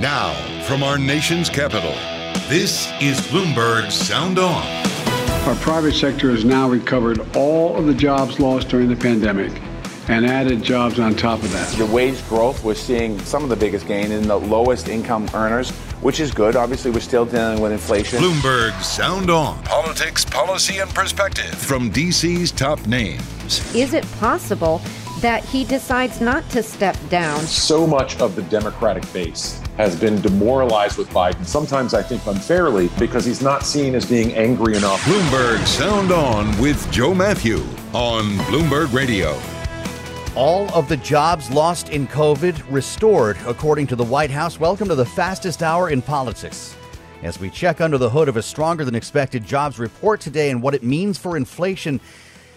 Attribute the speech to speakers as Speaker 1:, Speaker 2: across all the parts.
Speaker 1: Now, from our nation's capital, this is Bloomberg Sound On.
Speaker 2: Our private sector has now recovered all of the jobs lost during the pandemic and added jobs on top of that.
Speaker 3: The wage growth, we're seeing some of the biggest gain in the lowest income earners, which is good. Obviously, we're still dealing with inflation.
Speaker 1: Bloomberg Sound On. Politics, policy, and perspective from DC's top names.
Speaker 4: Is it possible that he decides not to step down?
Speaker 5: So much of the Democratic base has been demoralized with Biden, sometimes I think unfairly, because he's not seen as being angry enough.
Speaker 1: Bloomberg Sound On with Joe Matthew on Bloomberg Radio.
Speaker 6: All of the jobs lost in COVID restored, according to the White House. Welcome to the fastest hour in politics. As we check under the hood of a stronger than expected jobs report today and what it means for inflation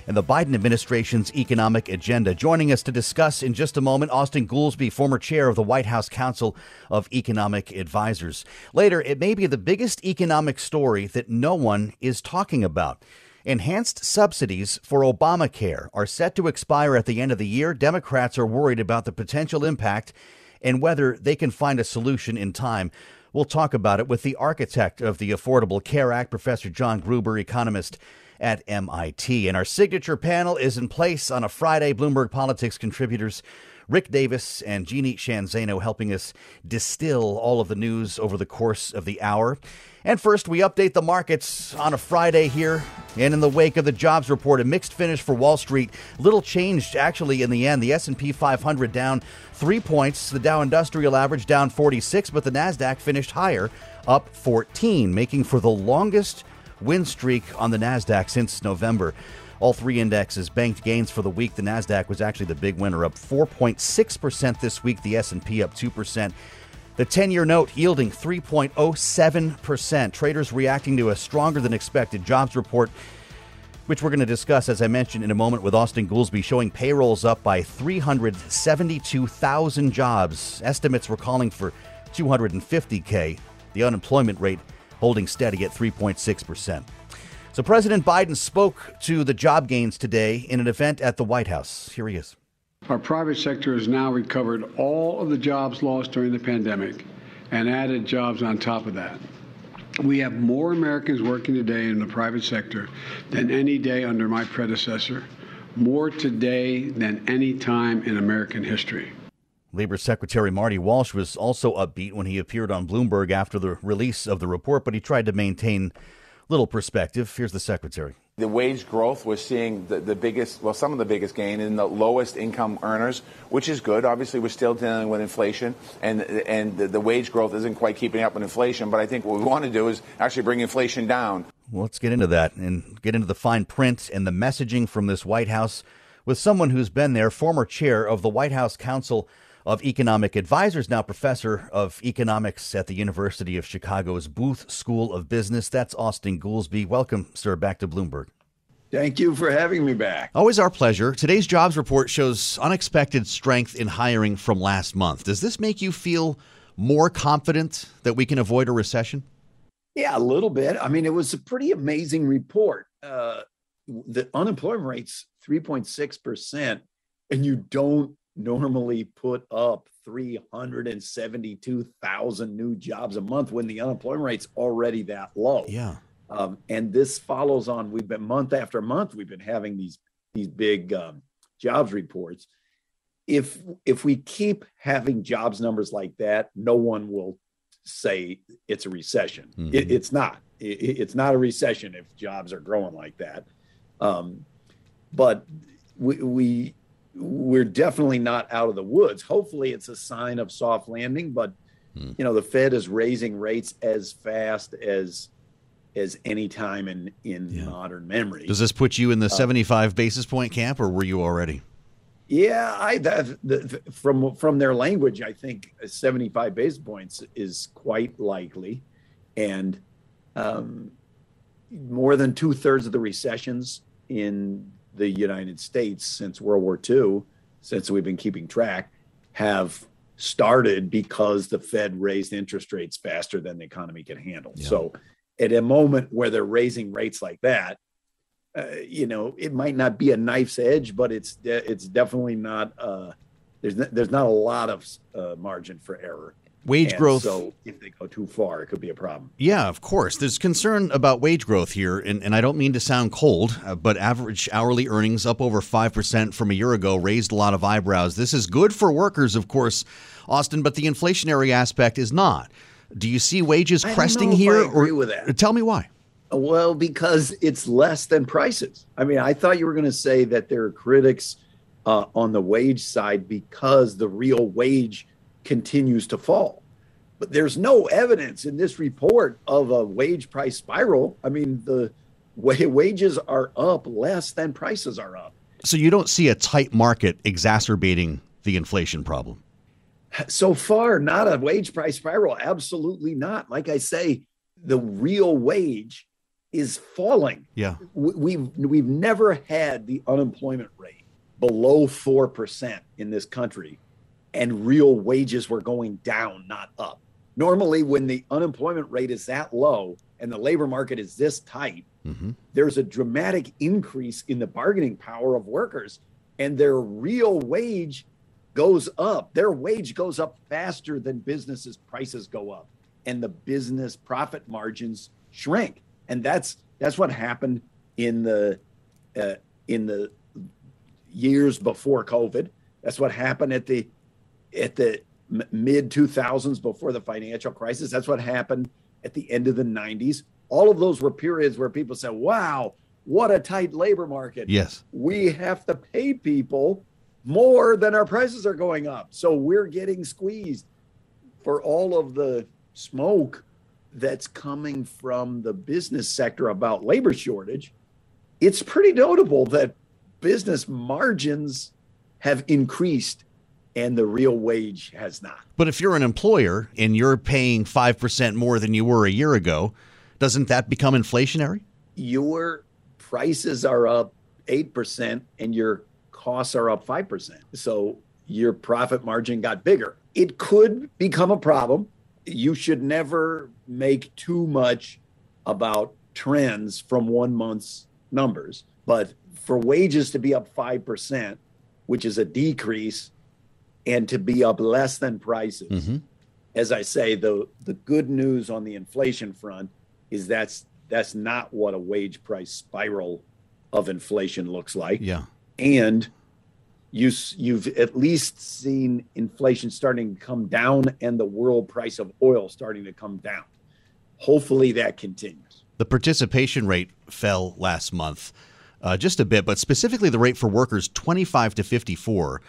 Speaker 6: and the Biden administration's economic agenda. Joining us to discuss in just a moment, Austin Goolsbee, former chair of the White House Council of Economic Advisors. Later, it may be the biggest economic story that no one is talking about. Enhanced subsidies for Obamacare are set to expire at the end of the year. Democrats are worried about the potential impact and whether they can find a solution in time. We'll talk about it with the architect of the Affordable Care Act, Professor John Gruber, economist at MIT. And our signature panel is in place on a Friday. Bloomberg Politics contributors Rick Davis and Jeannie Shanzano helping us distill all of the news over the course of the hour. And first, we update the markets on a Friday here. And in the wake of the jobs report, a mixed finish for Wall Street. Little changed actually in the end. The S&P 500 down 3 points, the Dow Industrial Average down 46, but the Nasdaq finished higher, up 14, making for the longest win streak on the Nasdaq since November. All three indexes banked gains for the week. The Nasdaq was actually the big winner, up 4.6% this week. The S&P up 2%. The 10-year note yielding 3.07%. Traders reacting to a stronger than expected jobs report which we're going to discuss, as I mentioned, in a moment with Austin Goolsbee, showing payrolls up by 372,000 jobs. Estimates were calling for 250K. The unemployment rate holding steady at 3.6%. So President Biden spoke to the job gains today in an event at the White House. Here he is.
Speaker 2: Our private sector has now recovered all of the jobs lost during the pandemic and added jobs on top of that. We have more Americans working today in the private sector than any day under my predecessor, more today than any time in American history.
Speaker 6: Labor Secretary Marty Walsh was also upbeat when he appeared on Bloomberg after the release of the report, but he tried to maintain little perspective. Here's the secretary.
Speaker 3: The wage growth, we're seeing the, the biggest, well, some of the biggest gain in the lowest income earners, which is good. Obviously, we're still dealing with inflation, and and the, the wage growth isn't quite keeping up with inflation. But I think what we want to do is actually bring inflation down.
Speaker 6: Well, let's get into that and get into the fine print and the messaging from this White House with someone who's been there, former chair of the White House Council of Economic Advisors, now professor of economics at the University of Chicago's Booth School of Business. That's Austin Goolsbee. Welcome, sir, back to Bloomberg.
Speaker 7: Thank you for having me back.
Speaker 6: Always our pleasure. Today's jobs report shows unexpected strength in hiring from last month. Does this make you feel more confident that we can avoid a recession?
Speaker 7: Yeah, a little bit. I mean, it was a pretty amazing report. Uh, the unemployment rate's 3.6%, and you don't normally put up 372,000 new jobs a month when the unemployment rate's already that low.
Speaker 6: Yeah.
Speaker 7: Um, and this follows on. We've been month after month. We've been having these these big um, jobs reports. If if we keep having jobs numbers like that, no one will say it's a recession. Mm-hmm. It, it's not. It, it's not a recession if jobs are growing like that. Um, but we, we we're definitely not out of the woods. Hopefully, it's a sign of soft landing. But mm. you know, the Fed is raising rates as fast as as any time in in yeah. modern memory.
Speaker 6: Does this put you in the uh, 75 basis point camp, or were you already?
Speaker 7: Yeah, I that, the, from from their language, I think 75 basis points is quite likely, and um, more than two thirds of the recessions in the United States since World War II, since we've been keeping track, have started because the Fed raised interest rates faster than the economy can handle. Yeah. So, at a moment where they're raising rates like that, uh, you know, it might not be a knife's edge, but it's it's definitely not. Uh, there's not, there's not a lot of uh, margin for error.
Speaker 6: Wage
Speaker 7: and
Speaker 6: growth.
Speaker 7: So if they go too far, it could be a problem.
Speaker 6: Yeah, of course. There's concern about wage growth here, and, and I don't mean to sound cold, uh, but average hourly earnings up over 5% from a year ago raised a lot of eyebrows. This is good for workers, of course, Austin, but the inflationary aspect is not. Do you see wages cresting here?
Speaker 7: I agree or, with that.
Speaker 6: Tell me why.
Speaker 7: Well, because it's less than prices. I mean, I thought you were going to say that there are critics uh, on the wage side because the real wage continues to fall. But there's no evidence in this report of a wage price spiral. I mean, the wages are up less than prices are up.
Speaker 6: So you don't see a tight market exacerbating the inflation problem?
Speaker 7: So far, not a wage price spiral. Absolutely not. Like I say, the real wage is falling.
Speaker 6: Yeah.
Speaker 7: We've we've never had the unemployment rate below 4% in this country and real wages were going down, not up. Normally, when the unemployment rate is that low and the labor market is this tight, mm-hmm. there's a dramatic increase in the bargaining power of workers, and their real wage goes up. Their wage goes up faster than businesses' prices go up, and the business profit margins shrink. And that's that's what happened in the uh, in the years before COVID. That's what happened at the at the mid 2000s before the financial crisis. That's what happened at the end of the 90s. All of those were periods where people said, wow, what a tight labor market.
Speaker 6: Yes.
Speaker 7: We have to pay people more than our prices are going up. So we're getting squeezed for all of the smoke that's coming from the business sector about labor shortage. It's pretty notable that business margins have increased and the real wage has not.
Speaker 6: But if you're an employer and you're paying 5% more than you were a year ago, doesn't that become inflationary?
Speaker 7: Your prices are up 8% and your costs are up 5%. So your profit margin got bigger. It could become a problem. You should never make too much about trends from one month's numbers. But for wages to be up 5%, which is a decrease and to be up less than prices. Mm-hmm. As I say, the the good news on the inflation front is that's that's not what a wage price spiral of inflation looks like.
Speaker 6: Yeah.
Speaker 7: And you you've at least seen inflation starting to come down and the world price of oil starting to come down. Hopefully that continues.
Speaker 6: The participation rate fell last month uh, just a bit, but specifically the rate for workers 25 to 54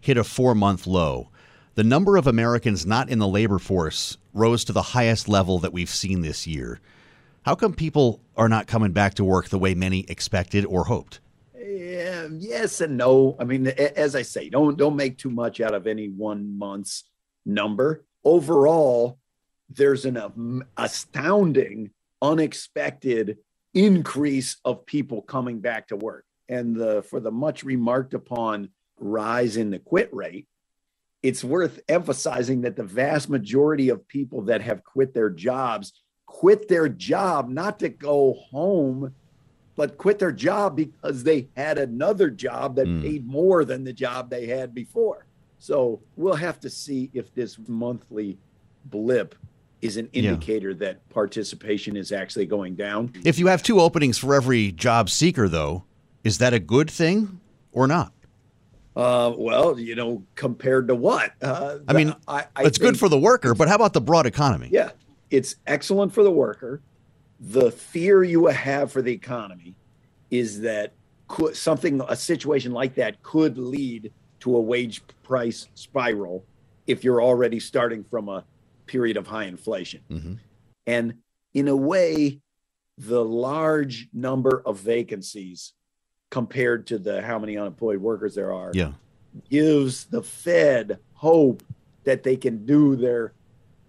Speaker 6: hit a four month low. The number of Americans not in the labor force rose to the highest level that we've seen this year. How come people are not coming back to work the way many expected or hoped?
Speaker 7: Yeah, yes and no. I mean, as I say, don't don't make too much out of any one month's number. Overall, there's an um, astounding, unexpected increase of people coming back to work, and the for the much remarked upon rise in the quit rate, it's worth emphasizing that the vast majority of people that have quit their jobs quit their job not to go home, but quit their job because they had another job that mm. paid more than the job they had before. So we'll have to see if this monthly blip is an indicator yeah. that participation is actually going down.
Speaker 6: If you have two openings for every job seeker, though, is that a good thing or not?
Speaker 7: Uh, well, you know, compared to what? Uh,
Speaker 6: I mean, I, I it's good for the worker, but how about the broad economy?
Speaker 7: Yeah, it's excellent for the worker. The fear you have for the economy is that could, something, a situation like that, could lead to a wage price spiral if you're already starting from a period of high inflation. Mm-hmm. And in a way, the large number of vacancies compared to the how many unemployed workers there are
Speaker 6: yeah.
Speaker 7: gives the Fed hope that they can do their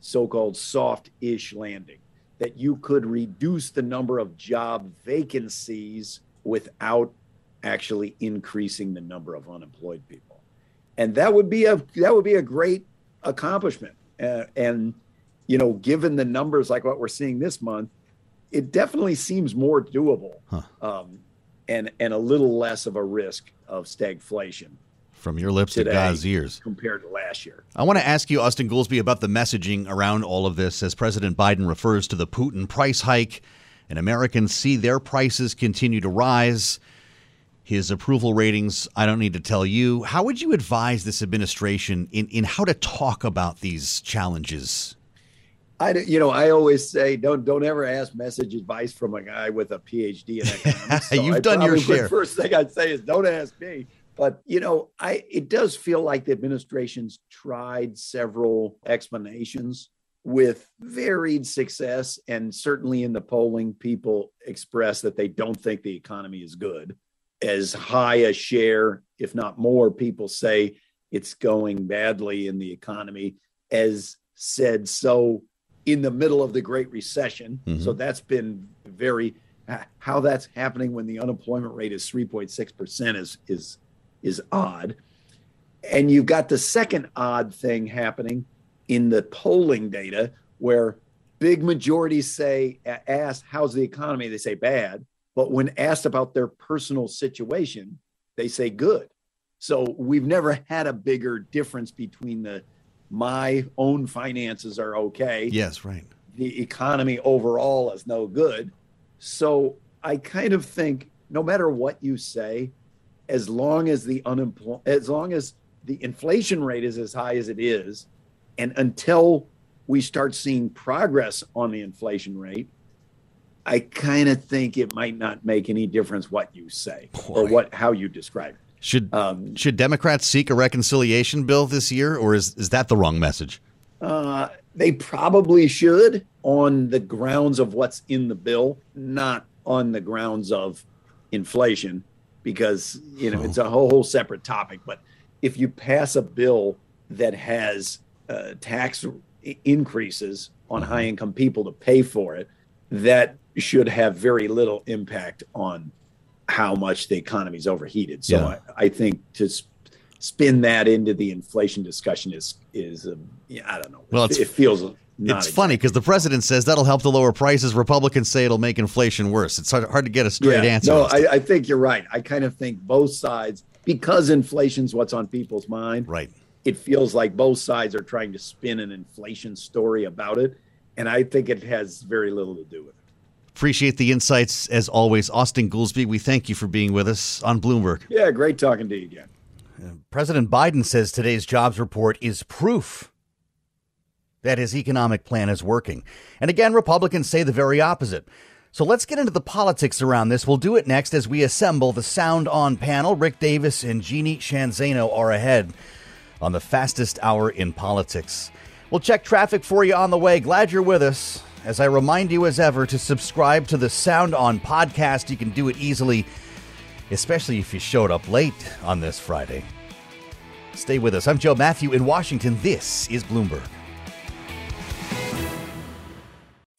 Speaker 7: so-called soft-ish landing that you could reduce the number of job vacancies without actually increasing the number of unemployed people and that would be a that would be a great accomplishment uh, and you know given the numbers like what we're seeing this month it definitely seems more doable huh. um, and and a little less of a risk of stagflation.
Speaker 6: From your lips to God's ears.
Speaker 7: Compared to last year.
Speaker 6: I want to ask you, Austin Goolsbee, about the messaging around all of this as President Biden refers to the Putin price hike and Americans see their prices continue to rise. His approval ratings, I don't need to tell you. How would you advise this administration in, in how to talk about these challenges
Speaker 7: I, you know, I always say don't don't ever ask message advice from a guy with a PhD in economics.
Speaker 6: So You've I done your share.
Speaker 7: First thing I'd say is don't ask me. But you know, I it does feel like the administration's tried several explanations with varied success, and certainly in the polling, people express that they don't think the economy is good. As high a share, if not more, people say it's going badly in the economy. As said so in the middle of the Great Recession. Mm-hmm. So that's been very how that's happening when the unemployment rate is 3.6% is is is odd. And you've got the second odd thing happening in the polling data where big majorities say ask how's the economy they say bad, but when asked about their personal situation, they say good. So we've never had a bigger difference between the my own finances are okay.
Speaker 6: Yes, right.
Speaker 7: The economy overall is no good. So I kind of think no matter what you say, as long as the unemployment, as long as the inflation rate is as high as it is, and until we start seeing progress on the inflation rate, I kind of think it might not make any difference what you say Boy. or what how you describe it.
Speaker 6: Should um, should Democrats seek a reconciliation bill this year, or is is that the wrong message?
Speaker 7: Uh, they probably should on the grounds of what's in the bill, not on the grounds of inflation, because you know oh. it's a whole, whole, separate topic. But if you pass a bill that has uh, tax increases on mm-hmm. high income people to pay for it, that should have very little impact on how much the economy is overheated. So yeah. I, I, think to sp- spin that into the inflation discussion is is um, yeah, I don't know. Well, it, it feels. it's
Speaker 6: exactly. funny because the president says that'll help to lower prices. Republicans say it'll make inflation worse. It's hard, hard to get a straight yeah, answer.
Speaker 7: No, I, I think you're right. I kind of think both sides, because inflation's what's on people's mind.
Speaker 6: Right.
Speaker 7: It feels like both sides are trying to spin an inflation story about it, and I think it has very little to do with it.
Speaker 6: Appreciate the insights as always. Austin Goolsbee, we thank you for being with us on Bloomberg.
Speaker 7: Yeah, great talking to you again.
Speaker 6: Uh, President Biden says today's jobs report is proof that his economic plan is working. And again, Republicans say the very opposite. So let's get into the politics around this. We'll do it next as we assemble the Sound On panel. Rick Davis and Jeannie Shanzano are ahead on the fastest hour in politics. We'll check traffic for you on the way. Glad you're with us as I remind you as ever to subscribe to the Sound On podcast. You can do it easily, especially if you showed up late on this Friday. Stay with us. I'm Joe Matthew in Washington. This is Bloomberg.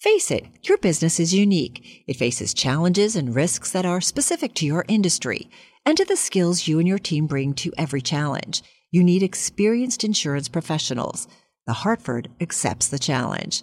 Speaker 8: Face it, your business is unique. It faces challenges and risks that are specific to your industry and to the skills you and your team bring to every challenge. You need experienced insurance professionals. The Hartford accepts the challenge.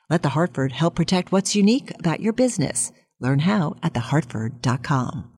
Speaker 8: Let the Hartford help protect what's unique about your business. Learn how at thehartford.com.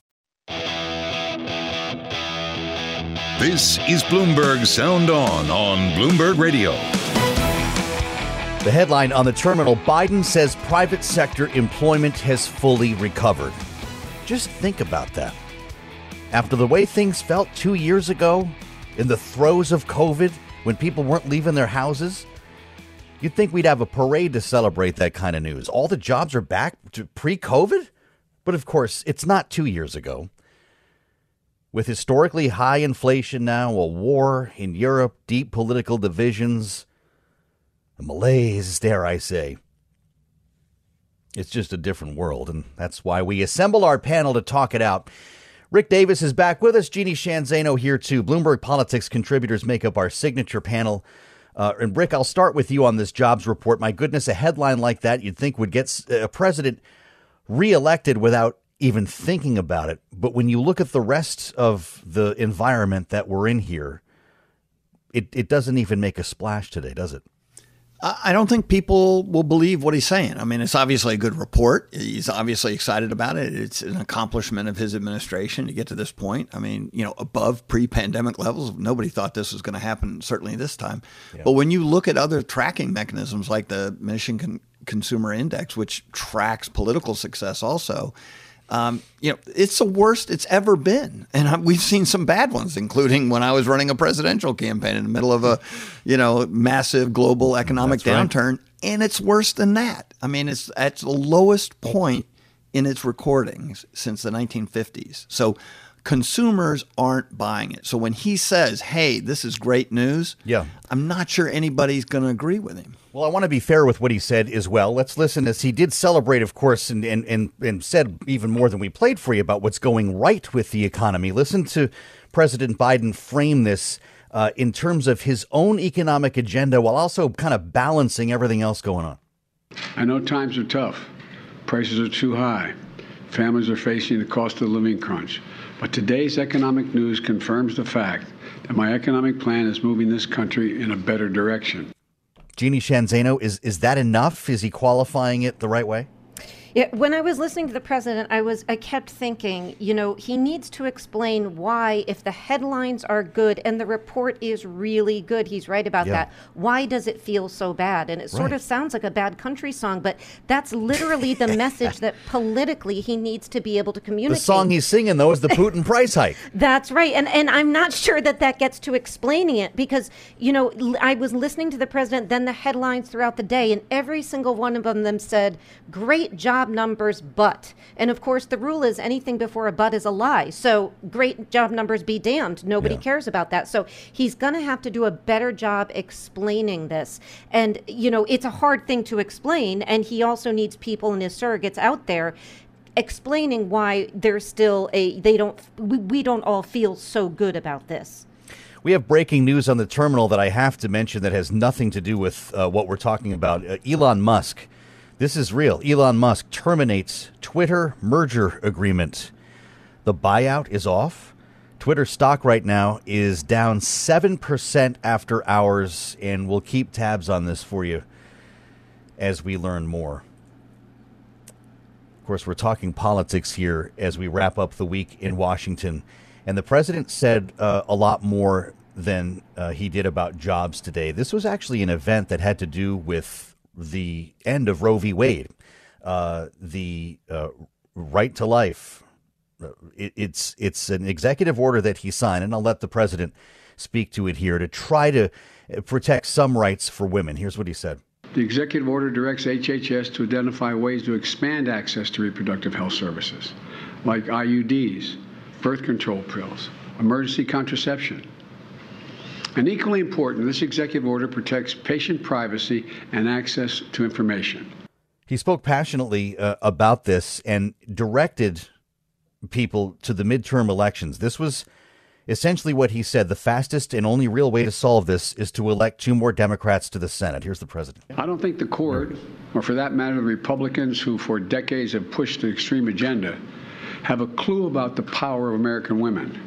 Speaker 1: This is Bloomberg Sound On on Bloomberg Radio.
Speaker 6: The headline on the terminal Biden says private sector employment has fully recovered. Just think about that. After the way things felt two years ago, in the throes of COVID, when people weren't leaving their houses, you'd think we'd have a parade to celebrate that kind of news. All the jobs are back to pre COVID? But of course, it's not two years ago. With historically high inflation now, a war in Europe, deep political divisions, a malaise, dare I say. It's just a different world, and that's why we assemble our panel to talk it out. Rick Davis is back with us. Jeannie Shanzano here too. Bloomberg Politics contributors make up our signature panel. Uh, and Rick, I'll start with you on this jobs report. My goodness, a headline like that you'd think would get a president reelected without even thinking about it. But when you look at the rest of the environment that we're in here, it, it doesn't even make a splash today, does it?
Speaker 9: I don't think people will believe what he's saying. I mean, it's obviously a good report. He's obviously excited about it. It's an accomplishment of his administration to get to this point. I mean, you know, above pre pandemic levels. Nobody thought this was going to happen, certainly this time. Yeah. But when you look at other tracking mechanisms like the Michigan Consumer Index, which tracks political success also, um, you know, it's the worst it's ever been, and we've seen some bad ones, including when I was running a presidential campaign in the middle of a, you know, massive global economic That's downturn, right. and it's worse than that. I mean, it's at the lowest point in its recordings since the 1950s. So consumers aren't buying it. So when he says, "Hey, this is great news,"
Speaker 6: yeah,
Speaker 9: I'm not sure anybody's going to agree with him.
Speaker 6: Well, I want to be fair with what he said as well. Let's listen as he did celebrate, of course, and, and, and, and said even more than we played for you about what's going right with the economy. Listen to President Biden frame this uh, in terms of his own economic agenda while also kind of balancing everything else going on.
Speaker 2: I know times are tough, prices are too high, families are facing the cost of the living crunch. But today's economic news confirms the fact that my economic plan is moving this country in a better direction.
Speaker 6: Jeannie Shanzano, is is that enough? Is he qualifying it the right way?
Speaker 4: Yeah, when I was listening to the president, I was I kept thinking, you know, he needs to explain why, if the headlines are good and the report is really good, he's right about yeah. that. Why does it feel so bad? And it right. sort of sounds like a bad country song, but that's literally the message that politically he needs to be able to communicate.
Speaker 6: The song he's singing though is the Putin price hike.
Speaker 4: that's right, and and I'm not sure that that gets to explaining it because you know I was listening to the president, then the headlines throughout the day, and every single one of them said, "Great job." Job numbers but. And of course, the rule is anything before a but is a lie. So great job numbers be damned. Nobody yeah. cares about that. So he's going to have to do a better job explaining this. And, you know, it's a hard thing to explain. And he also needs people and his surrogates out there explaining why there's still a, they don't, we, we don't all feel so good about this.
Speaker 6: We have breaking news on the terminal that I have to mention that has nothing to do with uh, what we're talking about. Uh, Elon Musk This is real. Elon Musk terminates Twitter merger agreement. The buyout is off. Twitter stock right now is down 7% after hours, and we'll keep tabs on this for you as we learn more. Of course, we're talking politics here as we wrap up the week in Washington. And the president said uh, a lot more than uh, he did about jobs today. This was actually an event that had to do with the end of Roe v. Wade, uh, the uh, right to life. It, it's it's an executive order that he signed, and I'll let the president speak to it here to try to protect some rights for women. Here's what he said.
Speaker 2: The executive order directs HHS to identify ways to expand access to reproductive health services, like IUDs, birth control pills, emergency contraception, and equally important, this executive order protects patient privacy and access to information.
Speaker 6: He spoke passionately uh, about this and directed people to the midterm elections. This was essentially what he said the fastest and only real way to solve this is to elect two more Democrats to the Senate. Here's the president.
Speaker 2: I don't think the court, or for that matter, the Republicans who for decades have pushed the extreme agenda, have a clue about the power of American women.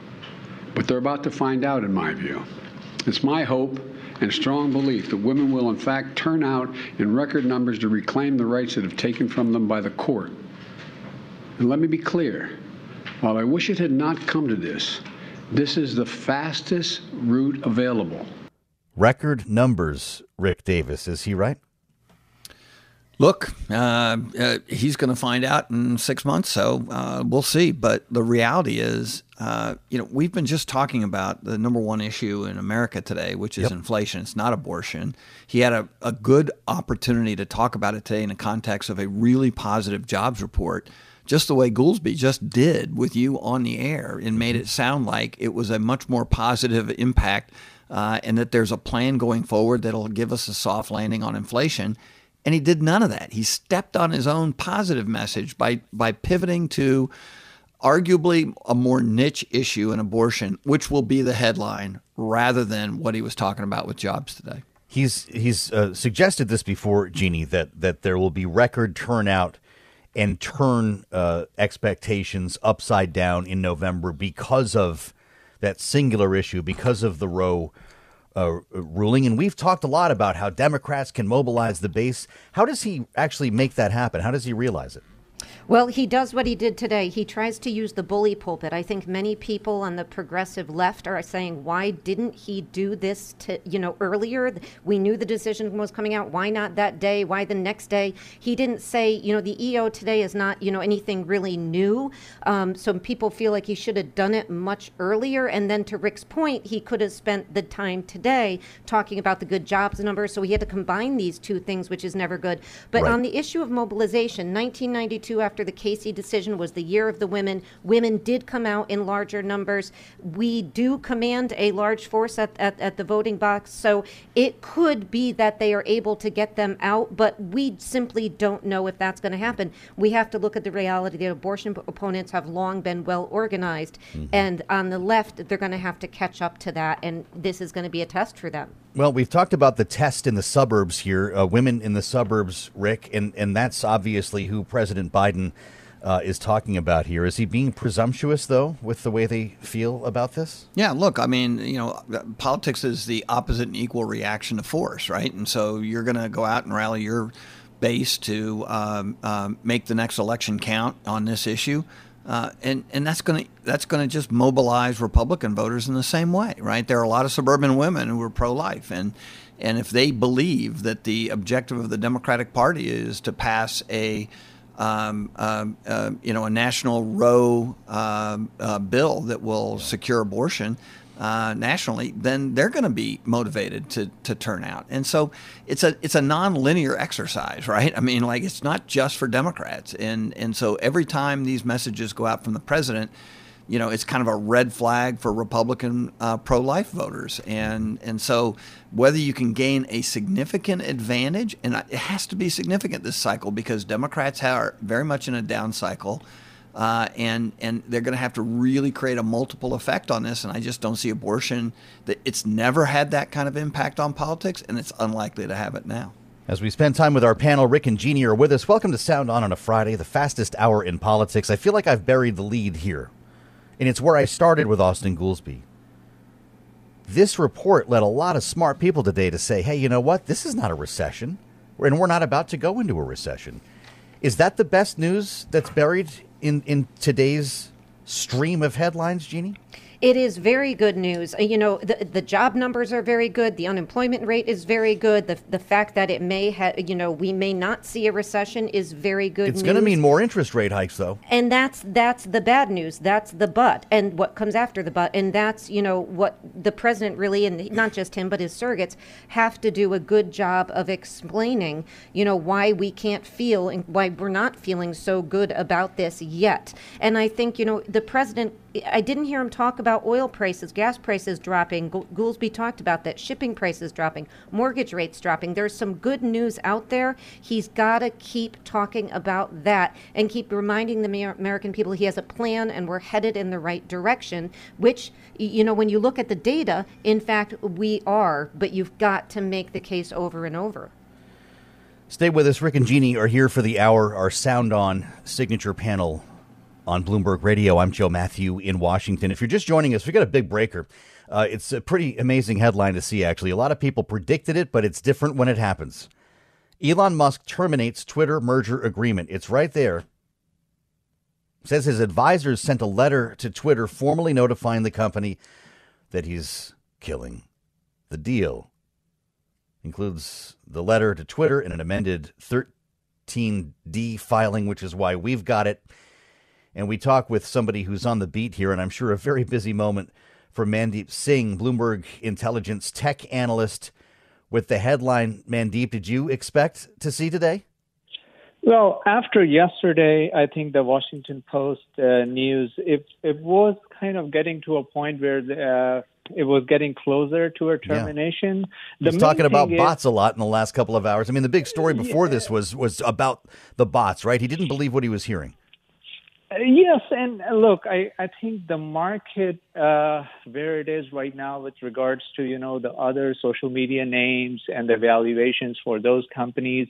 Speaker 2: But they're about to find out, in my view. It's my hope and strong belief that women will, in fact, turn out in record numbers to reclaim the rights that have taken from them by the court. And let me be clear while I wish it had not come to this, this is the fastest route available.
Speaker 6: Record numbers, Rick Davis. Is he right?
Speaker 9: Look, uh, uh, he's going to find out in six months, so uh, we'll see. But the reality is, uh, you know, we've been just talking about the number one issue in America today, which is yep. inflation. It's not abortion. He had a, a good opportunity to talk about it today in the context of a really positive jobs report, just the way Goolsbee just did with you on the air and made it sound like it was a much more positive impact uh, and that there's a plan going forward that'll give us a soft landing on inflation and he did none of that. He stepped on his own positive message by by pivoting to arguably a more niche issue in abortion, which will be the headline rather than what he was talking about with jobs today.
Speaker 6: He's he's uh, suggested this before, Jeannie, that that there will be record turnout and turn uh, expectations upside down in November because of that singular issue, because of the Roe uh, ruling. And we've talked a lot about how Democrats can mobilize the base. How does he actually make that happen? How does he realize it?
Speaker 4: Well, he does what he did today. He tries to use the bully pulpit. I think many people on the progressive left are saying, "Why didn't he do this to you know earlier? We knew the decision was coming out. Why not that day? Why the next day?" He didn't say, you know, the EO today is not you know anything really new. Um, so people feel like he should have done it much earlier. And then to Rick's point, he could have spent the time today talking about the good jobs numbers. So he had to combine these two things, which is never good. But right. on the issue of mobilization, 1992 after after the Casey decision was the year of the women. Women did come out in larger numbers. We do command a large force at, at, at the voting box, so it could be that they are able to get them out, but we simply don't know if that's going to happen. We have to look at the reality that abortion opponents have long been well organized, mm-hmm. and on the left, they're going to have to catch up to that, and this is going to be a test for them.
Speaker 6: Well, we've talked about the test in the suburbs here, uh, women in the suburbs, Rick, and, and that's obviously who President Biden uh, is talking about here. Is he being presumptuous, though, with the way they feel about this?
Speaker 9: Yeah, look, I mean, you know, politics is the opposite and equal reaction to force, right? And so you're going to go out and rally your base to um, um, make the next election count on this issue. Uh, and and that's going to that's going to just mobilize Republican voters in the same way, right? There are a lot of suburban women who are pro-life, and and if they believe that the objective of the Democratic Party is to pass a um, uh, uh, you know a national Roe um, uh, bill that will secure abortion, uh, nationally, then they're going to be motivated to, to turn out. And so it's a it's a nonlinear exercise, right? I mean, like it's not just for Democrats. And and so every time these messages go out from the president, you know, it's kind of a red flag for Republican uh, pro life voters. And and so whether you can gain a significant advantage, and it has to be significant this cycle because Democrats are very much in a down cycle. Uh, and and they're going to have to really create a multiple effect on this. And I just don't see abortion that it's never had that kind of impact on politics, and it's unlikely to have it now.
Speaker 6: As we spend time with our panel, Rick and Jeannie are with us. Welcome to Sound On on a Friday, the fastest hour in politics. I feel like I've buried the lead here, and it's where I started with Austin Goolsbee. This report led a lot of smart people today to say, hey, you know what? This is not a recession, and we're not about to go into a recession. Is that the best news that's buried in, in today's stream of headlines, Jeannie?
Speaker 4: It is very good news. Uh, you know, the, the job numbers are very good. The unemployment rate is very good. The, the fact that it may have, you know, we may not see a recession is very good
Speaker 6: It's going to mean more interest rate hikes, though.
Speaker 4: And that's that's the bad news. That's the but, and what comes after the but, and that's you know what the president really, and not just him, but his surrogates have to do a good job of explaining, you know, why we can't feel and why we're not feeling so good about this yet. And I think you know the president I didn't hear him talk about oil prices, gas prices dropping. Goolsbee talked about that, shipping prices dropping, mortgage rates dropping. There's some good news out there. He's got to keep talking about that and keep reminding the American people he has a plan and we're headed in the right direction, which, you know, when you look at the data, in fact, we are, but you've got to make the case over and over.
Speaker 6: Stay with us. Rick and Jeannie are here for the hour, our Sound On signature panel on Bloomberg Radio. I'm Joe Matthew in Washington. If you're just joining us, we got a big breaker. Uh, it's a pretty amazing headline to see, actually. A lot of people predicted it, but it's different when it happens. Elon Musk terminates Twitter merger agreement. It's right there. says his advisors sent a letter to Twitter formally notifying the company that he's killing the deal. Includes the letter to Twitter in an amended 13D filing, which is why we've got it and we talk with somebody who's on the beat here, and I'm sure a very busy moment for Mandeep Singh, Bloomberg Intelligence tech analyst, with the headline. Mandeep, did you expect to see today?
Speaker 10: Well, after yesterday, I think the Washington Post uh, news, it, it was kind of getting to a point where the, uh, it was getting closer to a termination.
Speaker 6: Yeah. He's talking about is, bots a lot in the last couple of hours. I mean, the big story before yeah. this was was about the bots, right? He didn't believe what he was hearing.
Speaker 10: Yes, and look, I, I think the market uh, where it is right now with regards to you know the other social media names and the valuations for those companies,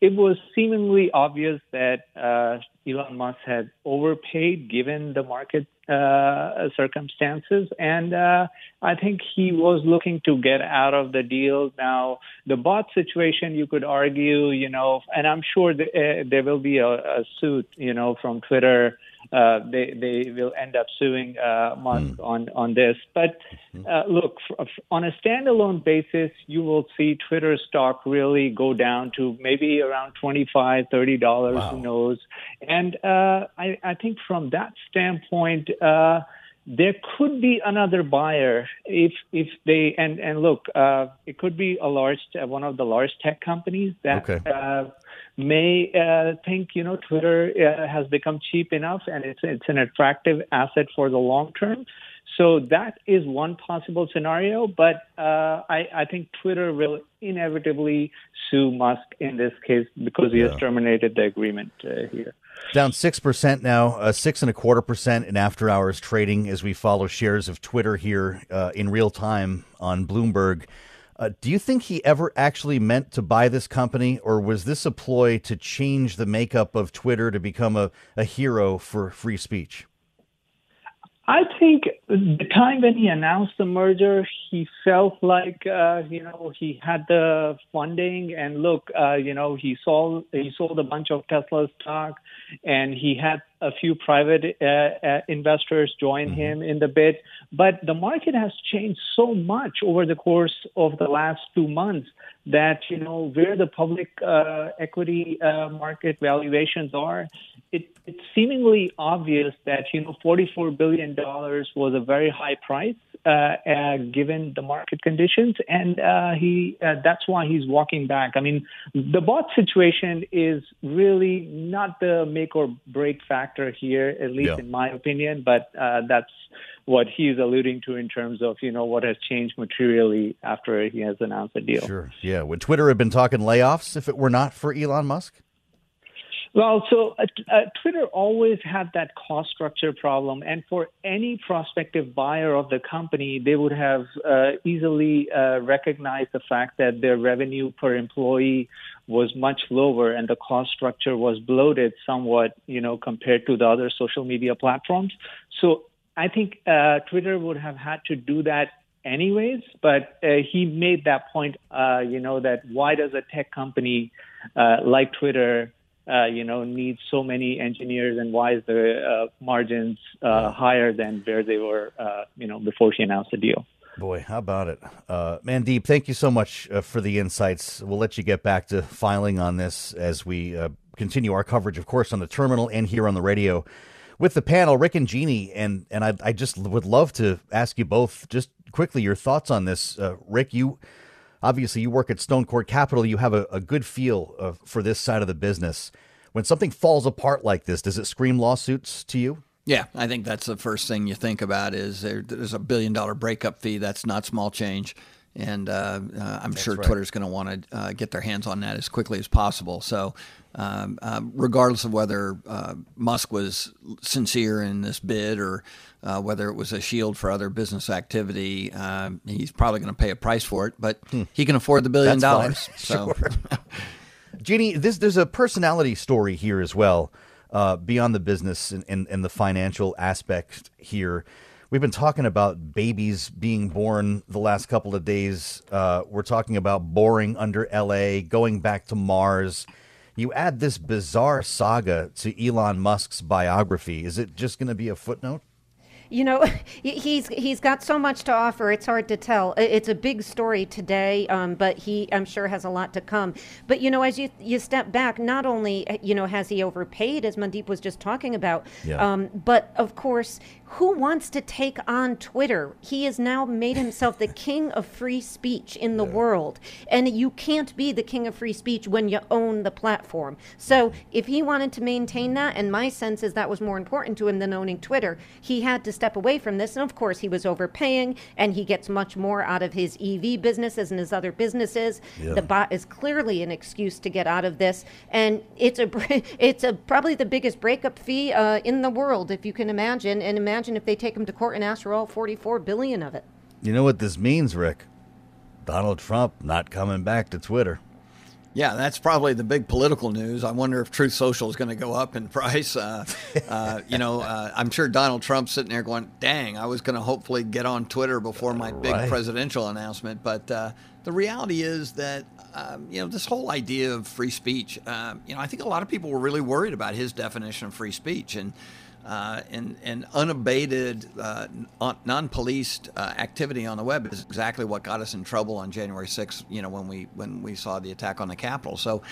Speaker 10: it was seemingly obvious that uh, Elon Musk had overpaid given the market uh, circumstances, and uh, I think he was looking to get out of the deal. Now, the bot situation, you could argue, you know, and I'm sure th- uh, there will be a, a suit, you know, from Twitter uh, they they will end up suing uh, Musk mm. on on this. But hmm. uh, look, f- on a standalone basis, you will see Twitter stock really go down to maybe around twenty five, thirty dollars. Wow. Who knows? And uh, I I think from that standpoint. Uh, there could be another buyer if if they and and look, uh, it could be a large one of the large tech companies that okay. May uh, think you know Twitter uh, has become cheap enough and it's it's an attractive asset for the long term. So that is one possible scenario, but uh, I, I, think Twitter will inevitably sue Musk in this case because he yeah. has terminated the agreement uh, here.
Speaker 6: Down 6% now, uh, 6 and a quarter percent in after hours trading as we follow shares of Twitter here uh, in real time on Bloomberg. Uh, do you think he ever actually meant to buy this company, or was this a ploy to change the makeup of Twitter to become a, a hero for free speech?
Speaker 10: I think the time when he announced the merger, he felt like uh, you know he had the funding, and look, uh, you know he sold he sold a bunch of Tesla stock, and he had a few private uh, uh, investors join mm-hmm. him in the bid. But the market has changed so much over the course of the last two months that you know where the public uh, equity uh, market valuations are it, it's seemingly obvious that you know 44 billion dollars was a very high price given the market conditions, and uh, he uh, that's why he's walking back. I mean, the bot situation is really not the make or break factor here, at least yeah. in my opinion. But uh, that's what he's alluding to in terms of you know what has changed materially after he has announced the deal.
Speaker 6: Sure. Yeah. Would Twitter have been talking layoffs if it were not for Elon Musk?
Speaker 10: Well, so uh, uh, Twitter always had that cost structure problem, and for any prospective buyer of the company, they would have uh, easily uh, recognized the fact that their revenue per employee was much lower, and the cost structure was bloated somewhat, you know, compared to the other social media platforms. So I think uh, Twitter would have had to do that anyways, but uh, he made that point, you know, that why does a tech company like Twitter uh, you know, needs so many engineers, and why is the uh, margins uh, higher than where they were, uh, you know, before she announced the deal?
Speaker 6: Boy, how about it, uh, Mandeep? Thank you so much uh, for the insights. We'll let you get back to filing on this as we continue our coverage, of course, on the terminal and here on the radio with the panel, Rick and Jeannie, and and I, I just would love to ask you both just quickly your thoughts on this. Rick, you obviously you work at Stone Court Capital. You have a, a good feel uh, for this side of the business. When something falls apart like this, does it scream lawsuits to you?
Speaker 9: Yeah, I think that's the first thing you think about is there, there's a billion dollar breakup fee. That's not small change. And uh, uh, I'm that's sure right. Twitter's going to want to uh, get their hands on that as quickly as possible. So, um, uh, regardless of whether uh, Musk was sincere in this bid or uh, whether it was a shield for other business activity. Um, he's probably going to pay a price for it, but hmm. he can afford the billion dollars. So,
Speaker 6: sure. Jeannie, this, there's a personality story here as well, uh, beyond the business and, and, and the financial aspect here. We've been talking about babies being born the last couple of days. Uh, we're talking about boring under LA, going back to Mars. You add this bizarre saga to Elon Musk's biography. Is it just going to be a footnote?
Speaker 4: You know, he's he's got so much to offer. It's hard to tell. It's a big story today, um, but he, I'm sure, has a lot to come. But you know, as you you step back, not only you know has he overpaid, as Mandeep was just talking about, yeah. um, but of course who wants to take on Twitter? He has now made himself the king of free speech in the yeah. world. And you can't be the king of free speech when you own the platform. So if he wanted to maintain that, and my sense is that was more important to him than owning Twitter, he had to step away from this. And of course, he was overpaying, and he gets much more out of his EV businesses and his other businesses. Yeah. The bot is clearly an excuse to get out of this. And it's a, it's a probably the biggest breakup fee uh, in the world, if you can imagine. And imagine imagine if they take him to court and ask for all 44 billion of it.
Speaker 6: You know what this means, Rick? Donald Trump not coming back to Twitter.
Speaker 9: Yeah, that's probably the big political news. I wonder if Truth Social is going to go up in price. Uh, uh, you know, uh, I'm sure Donald Trump's sitting there going, "Dang, I was going to hopefully get on Twitter before my big right. presidential announcement." But uh, the reality is that um, you know this whole idea of free speech. Um, you know, I think a lot of people were really worried about his definition of free speech, and uh, and, and unabated, uh, non-policed uh, activity on the web is exactly what got us in trouble on January 6th. You know, when we when we saw the attack on the Capitol. So,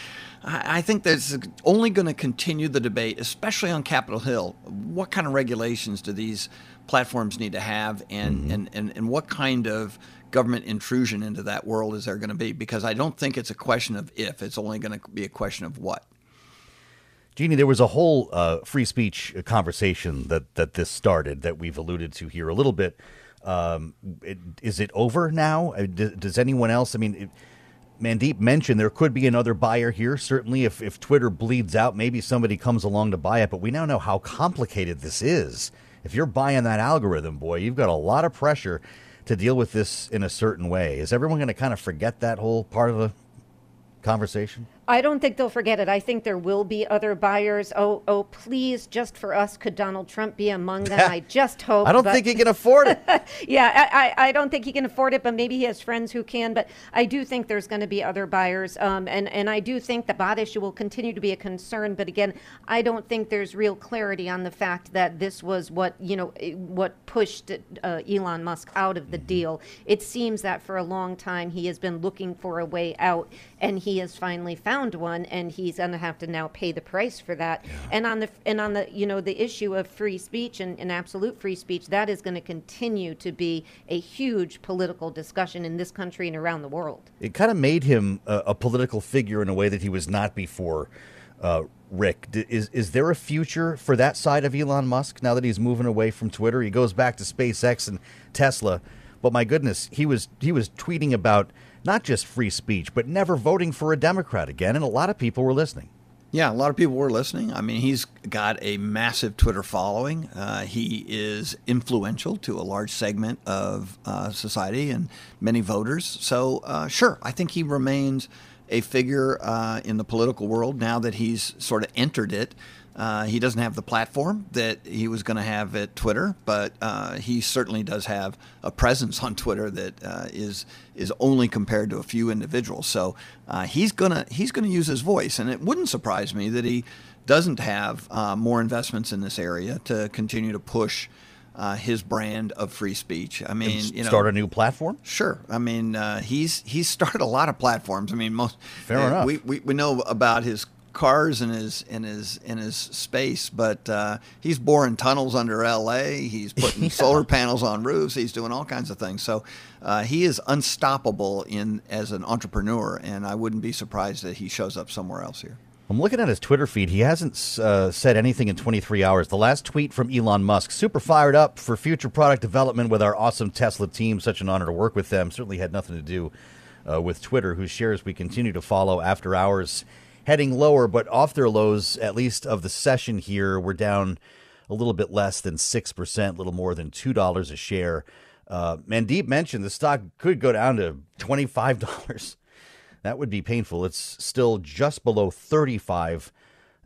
Speaker 9: I, I think that's only going to continue the debate, especially on Capitol Hill. What kind of regulations do these platforms need to have, and mm-hmm. and, and and what kind of government intrusion into that world is there going to be? Because I don't think it's a question of if; it's only going to be a question of what.
Speaker 6: Jeannie, there was a whole uh, free speech conversation that, that this started that we've alluded to here a little bit. Um, it, is it over now? Uh, does, does anyone else? I mean, it, Mandeep mentioned there could be another buyer here. Certainly, if, if Twitter bleeds out, maybe somebody comes along to buy it. But we now know how complicated this is. If you're buying that algorithm, boy, you've got a lot of pressure to deal with this in a certain way. Is everyone going to kind of forget that whole part of the conversation?
Speaker 4: I don't think they'll forget it. I think there will be other buyers. Oh, oh, please, just for us, could Donald Trump be among them? I just hope.
Speaker 6: I don't but... think he can afford it.
Speaker 4: yeah, I, I, I, don't think he can afford it, but maybe he has friends who can. But I do think there's going to be other buyers, um, and and I do think the bot issue will continue to be a concern. But again, I don't think there's real clarity on the fact that this was what you know what pushed uh, Elon Musk out of the deal. It seems that for a long time he has been looking for a way out, and he has finally found one, and he's going to have to now pay the price for that. Yeah. And on the and on the you know the issue of free speech and, and absolute free speech, that is going to continue to be a huge political discussion in this country and around the world.
Speaker 6: It kind of made him a, a political figure in a way that he was not before. Uh, Rick, is is there a future for that side of Elon Musk now that he's moving away from Twitter? He goes back to SpaceX and Tesla, but my goodness, he was he was tweeting about not just free speech, but never voting for a Democrat again. And a lot of people were listening.
Speaker 9: Yeah, a lot of people were listening. I mean, he's got a massive Twitter following. Uh, he is influential to a large segment of uh, society and many voters. So, uh, sure, I think he remains a figure uh, in the political world now that he's sort of entered it. Uh, he doesn't have the platform that he was going to have at Twitter, but uh, he certainly does have a presence on Twitter that uh, is is only compared to a few individuals. So uh, he's gonna he's gonna use his voice, and it wouldn't surprise me that he doesn't have uh, more investments in this area to continue to push. Uh, his brand of free speech. I mean, you know,
Speaker 6: start a new platform.
Speaker 9: Sure. I mean, uh, he's he's started a lot of platforms. I mean, most
Speaker 6: Fair enough.
Speaker 9: We, we we know about his cars and his in his in his space, but uh, he's boring tunnels under L.A. He's putting solar panels on roofs. He's doing all kinds of things. So uh, he is unstoppable in as an entrepreneur, and I wouldn't be surprised that he shows up somewhere else here.
Speaker 6: I'm looking at his Twitter feed. He hasn't uh, said anything in 23 hours. The last tweet from Elon Musk, super fired up for future product development with our awesome Tesla team. Such an honor to work with them. Certainly had nothing to do uh, with Twitter, whose shares we continue to follow after hours, heading lower, but off their lows, at least of the session here. We're down a little bit less than 6%, a little more than $2 a share. Uh, Mandeep mentioned the stock could go down to $25. That would be painful. It's still just below $35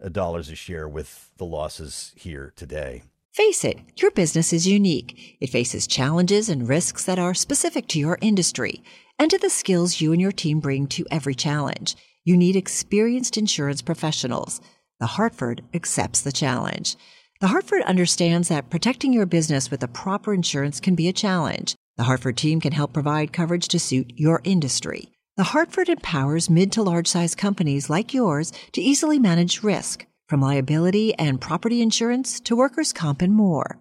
Speaker 6: a share with the losses here today.
Speaker 8: Face it, your business is unique. It faces challenges and risks that are specific to your industry and to the skills you and your team bring to every challenge. You need experienced insurance professionals. The Hartford accepts the challenge. The Hartford understands that protecting your business with the proper insurance can be a challenge. The Hartford team can help provide coverage to suit your industry. The Hartford empowers mid to large size companies like yours to easily manage risk, from liability and property insurance to workers' comp and more.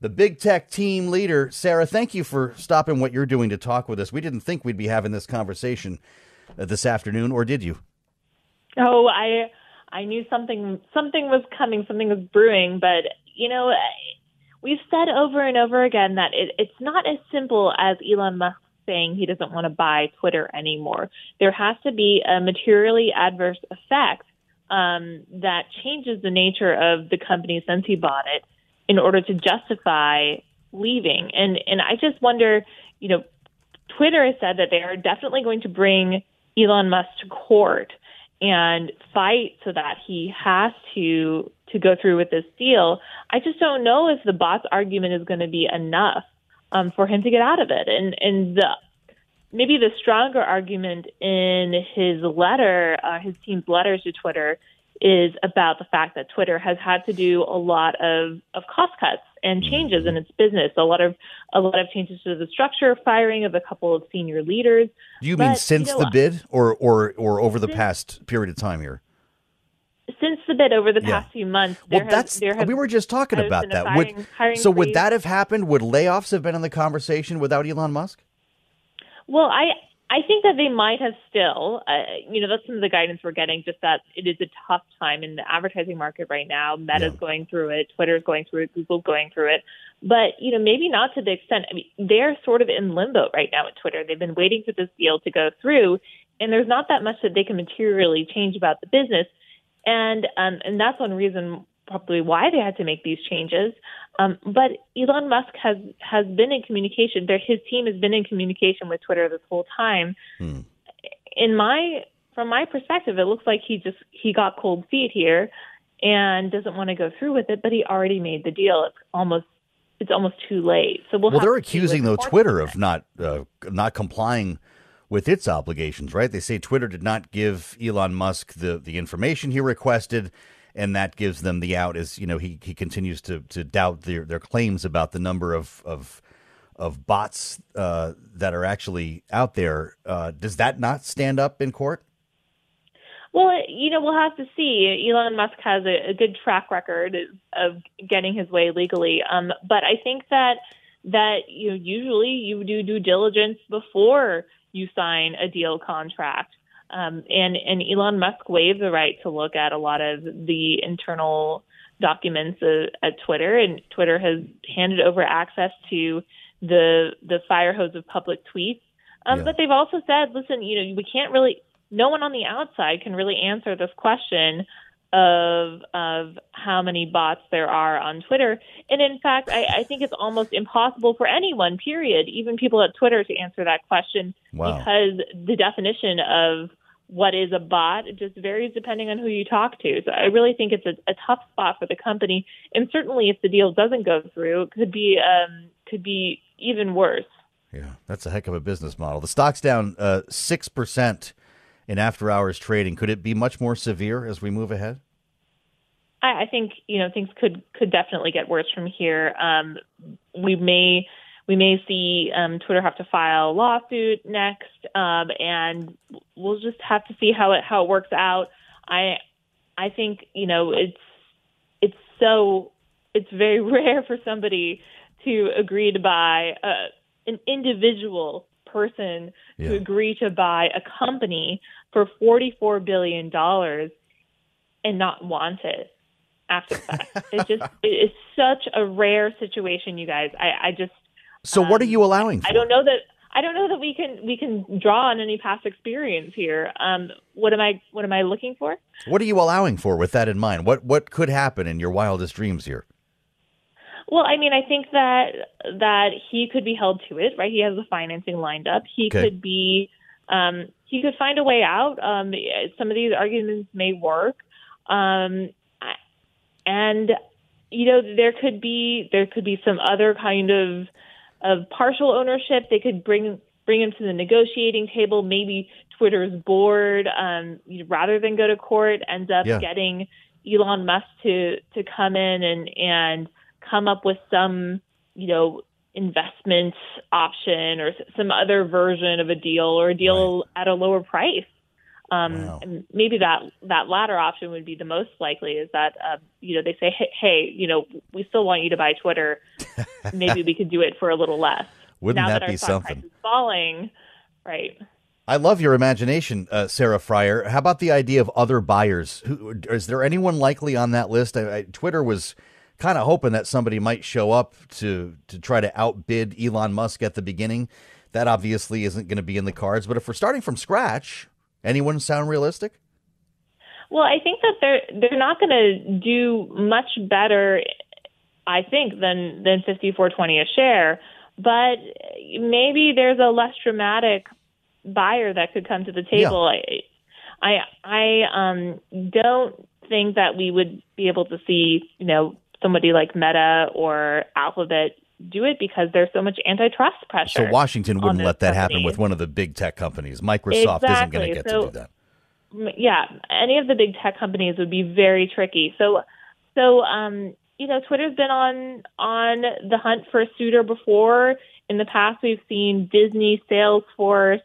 Speaker 6: The big tech team leader, Sarah, thank you for stopping what you're doing to talk with us. We didn't think we'd be having this conversation uh, this afternoon, or did you?
Speaker 11: Oh, I I knew something something was coming, something was brewing, but you know, we've said over and over again that it, it's not as simple as Elon Musk saying he doesn't want to buy Twitter anymore. There has to be a materially adverse effect um, that changes the nature of the company since he bought it in order to justify leaving. And and I just wonder, you know, Twitter has said that they are definitely going to bring Elon Musk to court and fight so that he has to to go through with this deal. I just don't know if the bots argument is going to be enough um, for him to get out of it. And and the maybe the stronger argument in his letter, uh, his team's letters to Twitter, is about the fact that Twitter has had to do a lot of, of cost cuts and mm-hmm. changes in its business. A lot of a lot of changes to the structure, firing of a couple of senior leaders.
Speaker 6: Do you
Speaker 11: But,
Speaker 6: mean since
Speaker 11: know,
Speaker 6: the bid, or or or over the past period of time here?
Speaker 11: Since the bid over the
Speaker 6: Yeah.
Speaker 11: past few months,
Speaker 6: Well,
Speaker 11: there has-
Speaker 6: that's
Speaker 11: there have-
Speaker 6: we were just talking about that.
Speaker 11: Hiring,
Speaker 6: would
Speaker 11: hiring
Speaker 6: so would that have happened? Would layoffs have been in the conversation without Elon Musk?
Speaker 11: Well, I I think that they might have still, uh, you know, that's some of the guidance we're getting, just that it is a tough time in the advertising market right now. Meta's yeah. going through it, Twitter's going through it, Google's going through it. But, you know, maybe not to the extent, I mean, they're sort of in limbo right now at Twitter. They've been waiting for this deal to go through, and there's not that much that they can materially change about the business. And, um, and that's one reason probably why they had to make these changes. Um, but Elon Musk has has been in communication. There, his team has been in communication with Twitter this whole time. Hmm. In my from my perspective, it looks like he just he got cold feet here and doesn't want to go through with it. But he already made the deal. It's almost it's almost too late. So we'll.
Speaker 6: Well, they're accusing though Twitter of not uh, not complying with its obligations, right? They say Twitter did not give Elon Musk the the information he requested and that gives them the out as you know he, he continues to to doubt their their claims about the number of of of bots uh, that are actually out there. Uh, does that not stand up in court?
Speaker 11: Well, you know, we'll have to see. Elon Musk has a, a good track record of getting his way legally, um, but I think that that you know, usually you do due diligence before you sign a deal contract. Um, and, and Elon Musk waived the right to look at a lot of the internal documents uh, at Twitter, and Twitter has handed over access to the the fire hose of public tweets. Um, yeah. But they've also said, listen, you know, we can't really, no one on the outside can really answer this question of of how many bots there are on Twitter. And in fact, I, I think it's almost impossible for anyone, period, even people at Twitter, to answer that question wow. because the definition of what is a bot. It just varies depending on who you talk to. So I really think it's a, a tough spot for the company, and certainly if the deal doesn't go through, it could be um, could be even worse.
Speaker 6: Yeah, that's a heck of a business model. The stock's down uh, six uh, percent in after hours trading. Could it be much more severe as we move ahead?
Speaker 11: I, I think you know things could could definitely get worse from here. Um, we may we may see um, Twitter have to file a lawsuit next, um, and we'll just have to see how it how it works out. I I think you know it's it's so it's very rare for somebody to agree to buy uh, an individual person yeah. to agree to buy a company for forty four billion dollars and not want it after that. it's just it's such a rare situation, you guys. I, I just
Speaker 6: so, um, what are you allowing? For?
Speaker 11: I don't know that. I don't know that we can we can draw on any past experience here. Um, what am I what am I looking for?
Speaker 6: What are you allowing for with that in mind? What what could happen in your wildest dreams here?
Speaker 11: Well, I mean, I think that that he could be held to it, right? He has the financing lined up. He okay. could be um, he could find a way out. Um, some of these arguments may work, um, and you know there could be there could be some other kind of of partial ownership. They could bring bring them to the negotiating table. Maybe Twitter's board, um, rather than go to court, ends up yeah. getting Elon Musk to to come in and and come up with some you know investment option or some other version of a deal or a deal right. at a lower price. Um, wow. maybe that that latter option would be the most likely. Is that uh, you know they say, hey, hey, you know, we still want you to buy Twitter. maybe we could do it for a little less.
Speaker 6: Wouldn't
Speaker 11: now
Speaker 6: that,
Speaker 11: that
Speaker 6: be something?
Speaker 11: falling, right?
Speaker 6: I love your imagination, uh, Sarah Frier. How about the idea of other buyers? Who, is there anyone likely on that list? I, I, Twitter was kind of hoping that somebody might show up to to try to outbid Elon Musk at the beginning. That obviously isn't going to be in the cards. But if we're starting from scratch, Anyone sound realistic?
Speaker 11: Well, I think that they're they're not going to do much better, I think, than than fifty four twenty a share. But maybe there's a less dramatic buyer that could come to the table. Yeah. I I I um don't think that we would be able to see you know somebody like Meta or Alphabet do it because there's so much antitrust pressure.
Speaker 6: So Washington wouldn't let that happen with one of the big tech companies. Microsoft
Speaker 11: exactly.
Speaker 6: isn't going to get so, to do that.
Speaker 11: Yeah, any of the big tech companies would be very tricky. So, so um, you know, Twitter's been on on the hunt for a suitor before. In the past, we've seen Disney, Salesforce,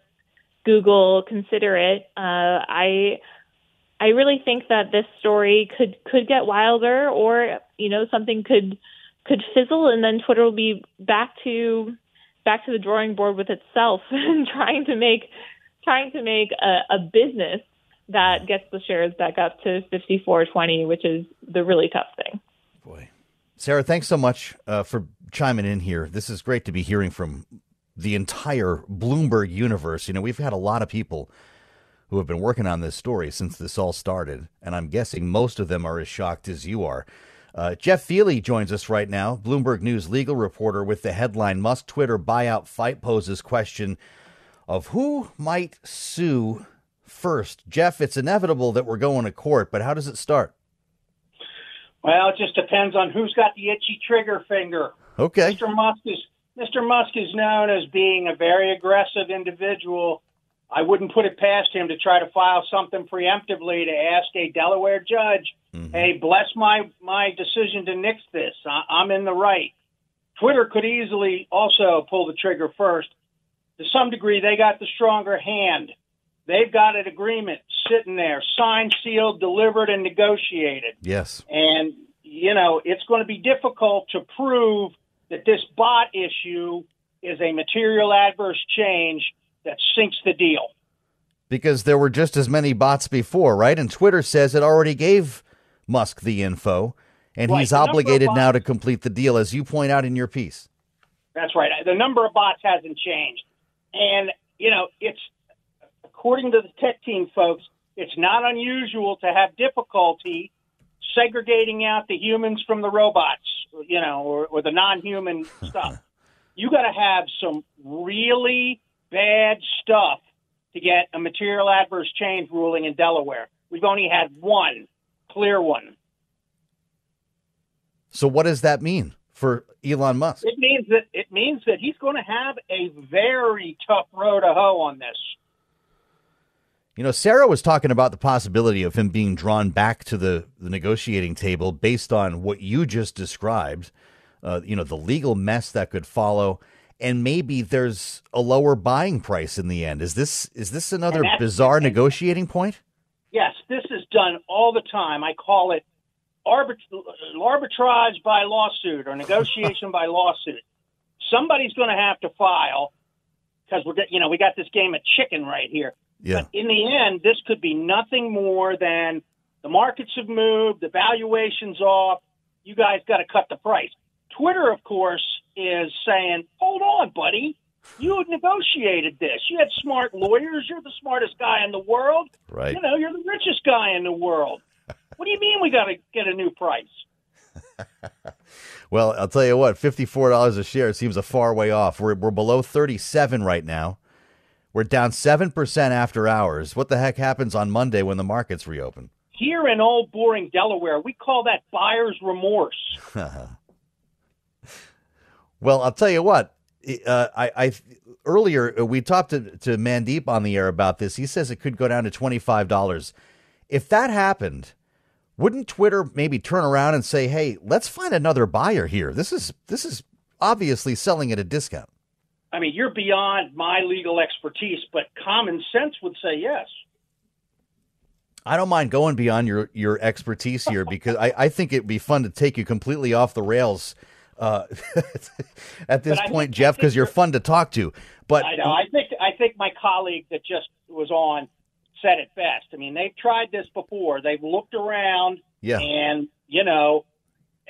Speaker 11: Google consider it. Uh, I I really think that this story could could get wilder, or you know, something could could fizzle and then Twitter will be back to back to the drawing board with itself and trying to make trying to make a, a business that gets the shares back up to 54.20, which is the really tough thing.
Speaker 6: Boy, Sarah, thanks so much uh, for chiming in here. This is great to be hearing from the entire Bloomberg universe. You know, we've had a lot of people who have been working on this story since this all started, and I'm guessing most of them are as shocked as you are. Uh, Jeff Feeley joins us right now, Bloomberg News legal reporter, with the headline Musk Twitter buyout fight poses question of who might sue first. Jeff, it's inevitable that we're going to court, but how does it start?
Speaker 12: Well, it just depends on who's got the itchy trigger finger.
Speaker 6: Okay.
Speaker 12: Mr. Musk is Mr. Musk is known as being a very aggressive individual. I wouldn't put it past him to try to file something preemptively to ask a Delaware judge, mm-hmm. "Hey, bless my my decision to nix this. I, I'm in the right." Twitter could easily also pull the trigger first. To some degree, they got the stronger hand. They've got an agreement sitting there, signed, sealed, delivered, and negotiated.
Speaker 6: Yes.
Speaker 12: And, you know, it's going to be difficult to prove that this bot issue is a material adverse change that sinks the deal.
Speaker 6: Because there were just as many bots before, right? And Twitter says it already gave Musk the info, and
Speaker 12: Right,
Speaker 6: he's
Speaker 12: the
Speaker 6: obligated now to complete the deal, as you point out in your piece.
Speaker 12: That's right. The number of bots hasn't changed. And, you know, it's, according to the tech team folks, it's not unusual to have difficulty segregating out the humans from the robots, you know, or, or the non human stuff. You got to have some really bad stuff to get a material adverse change ruling in Delaware. We've only had one clear one.
Speaker 6: So, what does that mean for Elon Musk?
Speaker 12: It means that it means that he's going to have a very tough row to hoe on this.
Speaker 6: You know, Sarah was talking about the possibility of him being drawn back to the, the negotiating table based on what you just described. Uh, you know, the legal mess that could follow, and maybe there's a lower buying price in the end. Is this is this another bizarre negotiating point?
Speaker 12: Yes, this is done all the time. I call it arbit- arbitrage by lawsuit or negotiation by lawsuit. Somebody's going to have to file because we're you know we got this game of chicken right here.
Speaker 6: Yeah.
Speaker 12: But in the end, this could be nothing more than the markets have moved, the valuation's off. You guys got to cut the price. Twitter, of course, is saying, "Hold on, buddy." You negotiated this. You had smart lawyers. You're the smartest guy in the world.
Speaker 6: Right.
Speaker 12: You know, you're the richest guy in the world. What do you mean we got to get a new price?
Speaker 6: Well, I'll tell you what, fifty-four dollars a share seems a far way off. We're we're below thirty-seven right now. We're down seven percent after hours. What the heck happens on Monday when the markets reopen?
Speaker 12: Here in old boring Delaware, we call that buyer's remorse.
Speaker 6: Well, I'll tell you what. Uh, I, I earlier uh, we talked to, to Mandeep on the air about this. He says it could go down to twenty five dollars. If that happened, wouldn't Twitter maybe turn around and say, "Hey, let's find another buyer here. This is this is obviously selling at a discount."
Speaker 12: I mean, you're beyond my legal expertise, but common sense would say yes.
Speaker 6: I don't mind going beyond your your expertise here because I, I think it'd be fun to take you completely off the rails uh, at this
Speaker 12: But
Speaker 6: point,
Speaker 12: think-
Speaker 6: Jeff, because you're fun to talk to. But
Speaker 12: I know. I think I think my colleague that just was on said it best. I mean, they've tried this before. They've looked around,
Speaker 6: Yeah.
Speaker 12: and you know,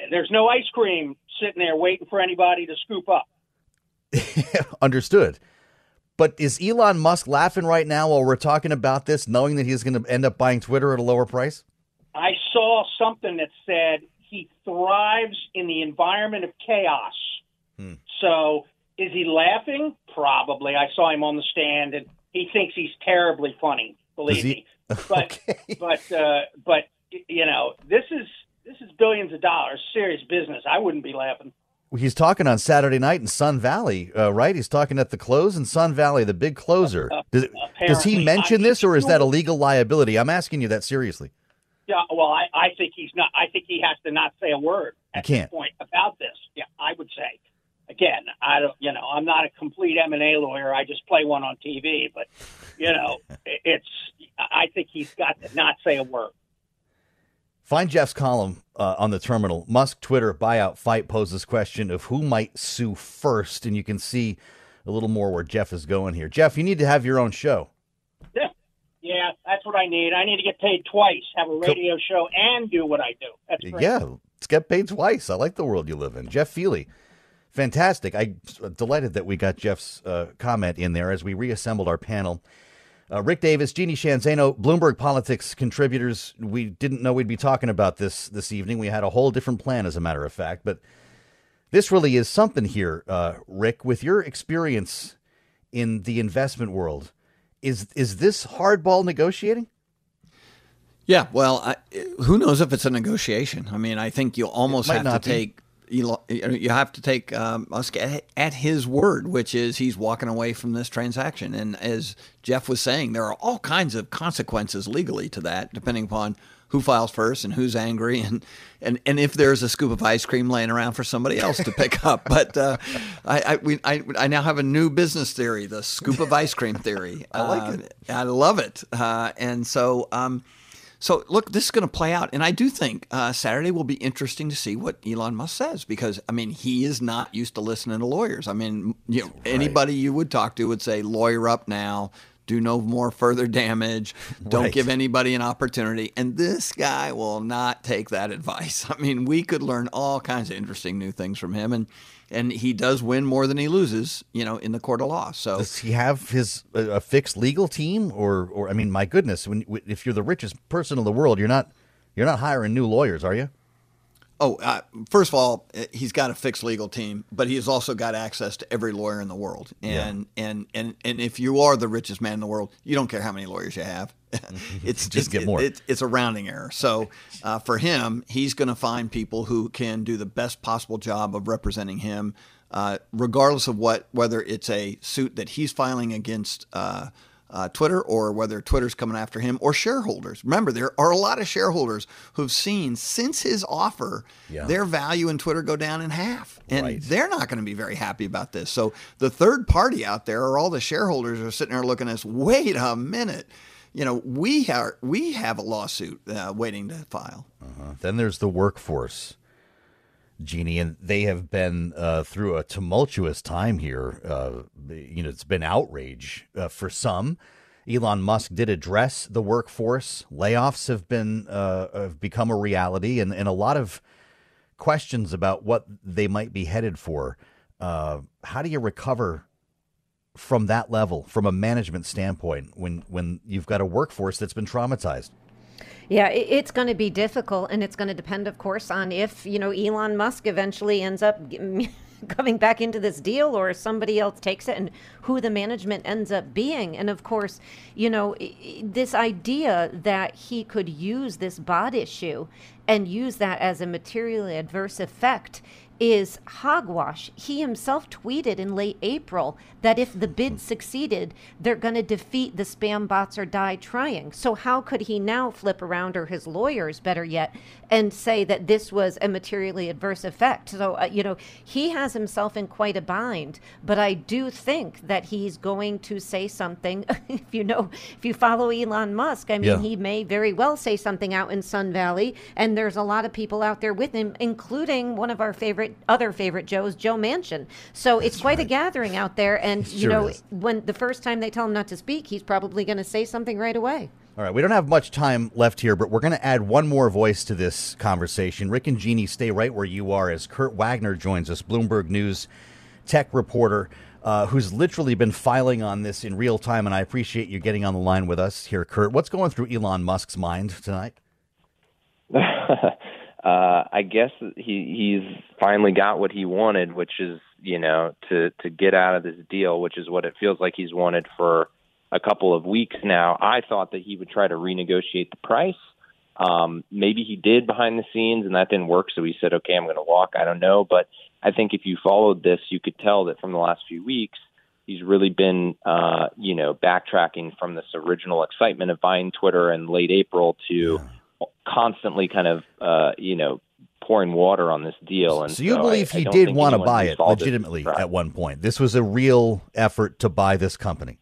Speaker 12: there's no ice cream sitting there waiting for anybody to scoop up.
Speaker 6: Understood. But is Elon Musk laughing right now while we're talking about this, knowing that he's going to end up buying Twitter at a lower price?
Speaker 12: I saw something that said he thrives in the environment of chaos.
Speaker 6: Hmm.
Speaker 12: So is he laughing? Probably. I saw him on the stand, and he thinks he's terribly funny. Believe
Speaker 6: he-
Speaker 12: me. But but uh, but you know this is this is billions of dollars, serious business. I wouldn't be laughing.
Speaker 6: He's talking on Saturday night in Sun Valley, uh, right? He's talking at the close in Sun Valley, the big closer. Does, does he mention
Speaker 12: I-
Speaker 6: this, or is that a legal liability? I'm asking you that seriously.
Speaker 12: Yeah, well, I, I think he's not. I think he has to not say a word at this point about this. Yeah, I would say. Again, I don't. You know, I'm not a complete M and A lawyer. I just play one on TV. But you know, it's. I think he's got to not say a word.
Speaker 6: Find Jeff's column uh, on the terminal. Musk Twitter buyout fight poses question of who might sue first, and you can see a little more where Jeff is going here. Jeff, you need to have your own show.
Speaker 12: Yeah, that's what I need. I need to get paid twice, have a radio show, and do what I do. That's great.
Speaker 6: Yeah, let's get paid twice. I like the world you live in. Jeff Feeley, fantastic. I'm delighted that we got Jeff's uh, comment in there as we reassembled our panel. Uh, Rick Davis, Jeannie Sheehan Zaino, Bloomberg Politics contributors. We didn't know we'd be talking about this this evening. We had a whole different plan, as a matter of fact. But this really is something here, uh, Rick. With your experience in the investment world, is is this hardball negotiating?
Speaker 9: Yeah, well, I, who knows if it's a negotiation? I mean, I think you almost have to
Speaker 6: be.
Speaker 9: take you you have to take um, Musk at, at his word, which is he's walking away from this transaction. And as Jeff was saying, there are all kinds of consequences legally to that, depending upon who files first and who's angry, and and, and if there's a scoop of ice cream laying around for somebody else to pick up. But uh, I I, we, I I now have a new business theory, the scoop of ice cream theory.
Speaker 6: I like
Speaker 9: Uh, I love it, uh, and so. Um, so look, this is going to play out, and I do think uh, Saturday will be interesting to see what Elon Musk says because I mean he is not used to listening to lawyers. I mean, you know, anybody you would talk to would say, "Lawyer up now." Do no more further damage. Don't
Speaker 6: Right.
Speaker 9: give anybody an opportunity. And this guy will not take that advice. I mean, we could learn all kinds of interesting new things from him, and and he does win more than he loses, you know, in the court of law. So
Speaker 6: Does he have his a, a fixed legal team, or or I mean, my goodness, when if you're the richest person in the world, you're not you're not hiring new lawyers, are you?
Speaker 9: Oh, uh, first of all, uh, he's got a fixed legal team, but he's also got access to every lawyer in the world. And and and and if you are the richest man in the world, you don't care how many lawyers you have. it's
Speaker 6: Just get
Speaker 9: it-
Speaker 6: more.
Speaker 9: It, it's a rounding error. So uh, for him, he's going to find people who can do the best possible job of representing him, uh, regardless of what whether it's a suit that he's filing against. Uh, Twitter, or whether Twitter's coming after him, or shareholders. Remember, there are a lot of shareholders who've seen since his offer
Speaker 6: Yeah.
Speaker 9: their value in Twitter go down in half, and they're not going to be very happy about this. So the third party out there, or all the shareholders, are sitting there looking at us. Wait a minute, you know, we are we have a lawsuit uh, waiting to file.
Speaker 6: Uh, then there's the workforce, Jeannie, and they have been uh, through a tumultuous time here. Uh, you know, it's been outrage uh, for some. Elon Musk did address the workforce. Layoffs have been uh, have become a reality, and, and a lot of questions about what they might be headed for. Uh, how do you recover from that level, from a management standpoint, when when you've got a workforce that's been traumatized?
Speaker 4: Yeah, it's going to be difficult, and it's going to depend, of course, on if you know Elon Musk eventually ends up coming back into this deal, or somebody else takes it, and who the management ends up being. And of course, you know, this idea that he could use this bot issue and use that as a materially adverse effect is hogwash. He himself tweeted in late April that if the bid succeeded, they're going to defeat the spam bots or die trying. So, how could he now flip around, or his lawyers, better yet, and say that this was a materially adverse effect? So, uh, you know, he has himself in quite a bind. But I do think that he's going to say something. if you know, if you follow Elon Musk, I mean,
Speaker 6: Yeah.
Speaker 4: he may very well say something out in Sun Valley, and there's a lot of people out there with him, including one of our favorite, other favorite Joes, Joe Manchin. So it's quite a gathering out there, and you
Speaker 6: Sure
Speaker 4: know,
Speaker 6: is.
Speaker 4: when the first time they tell him not to speak, he's probably going to say something right away.
Speaker 6: All right, we don't have much time left here, but we're going to add one more voice to this conversation. Rick and Jeannie, stay right where you are as Kurt Wagner joins us, Bloomberg News tech reporter, uh, who's literally been filing on this in real time. And I appreciate you getting on the line with us here, Kurt. What's going through Elon Musk's mind tonight?
Speaker 13: uh, I guess he he's finally got what he wanted, which is you know to to get out of this deal, which is what it feels like he's wanted for a couple of weeks now. I thought that he would try to renegotiate the price. Um, maybe he did behind the scenes, and that didn't work. So he said, "Okay, I'm going to walk." I don't know, but I think if you followed this, you could tell that from the last few weeks, he's really been, uh, you know, backtracking from this original excitement of buying Twitter in late April to constantly kind of, uh, you know, pouring water on this deal. And
Speaker 6: So you
Speaker 13: I-
Speaker 6: believe
Speaker 13: I
Speaker 6: he
Speaker 13: don't
Speaker 6: did want to buy it legitimately
Speaker 13: was
Speaker 6: at one point. This was a real effort to buy this company.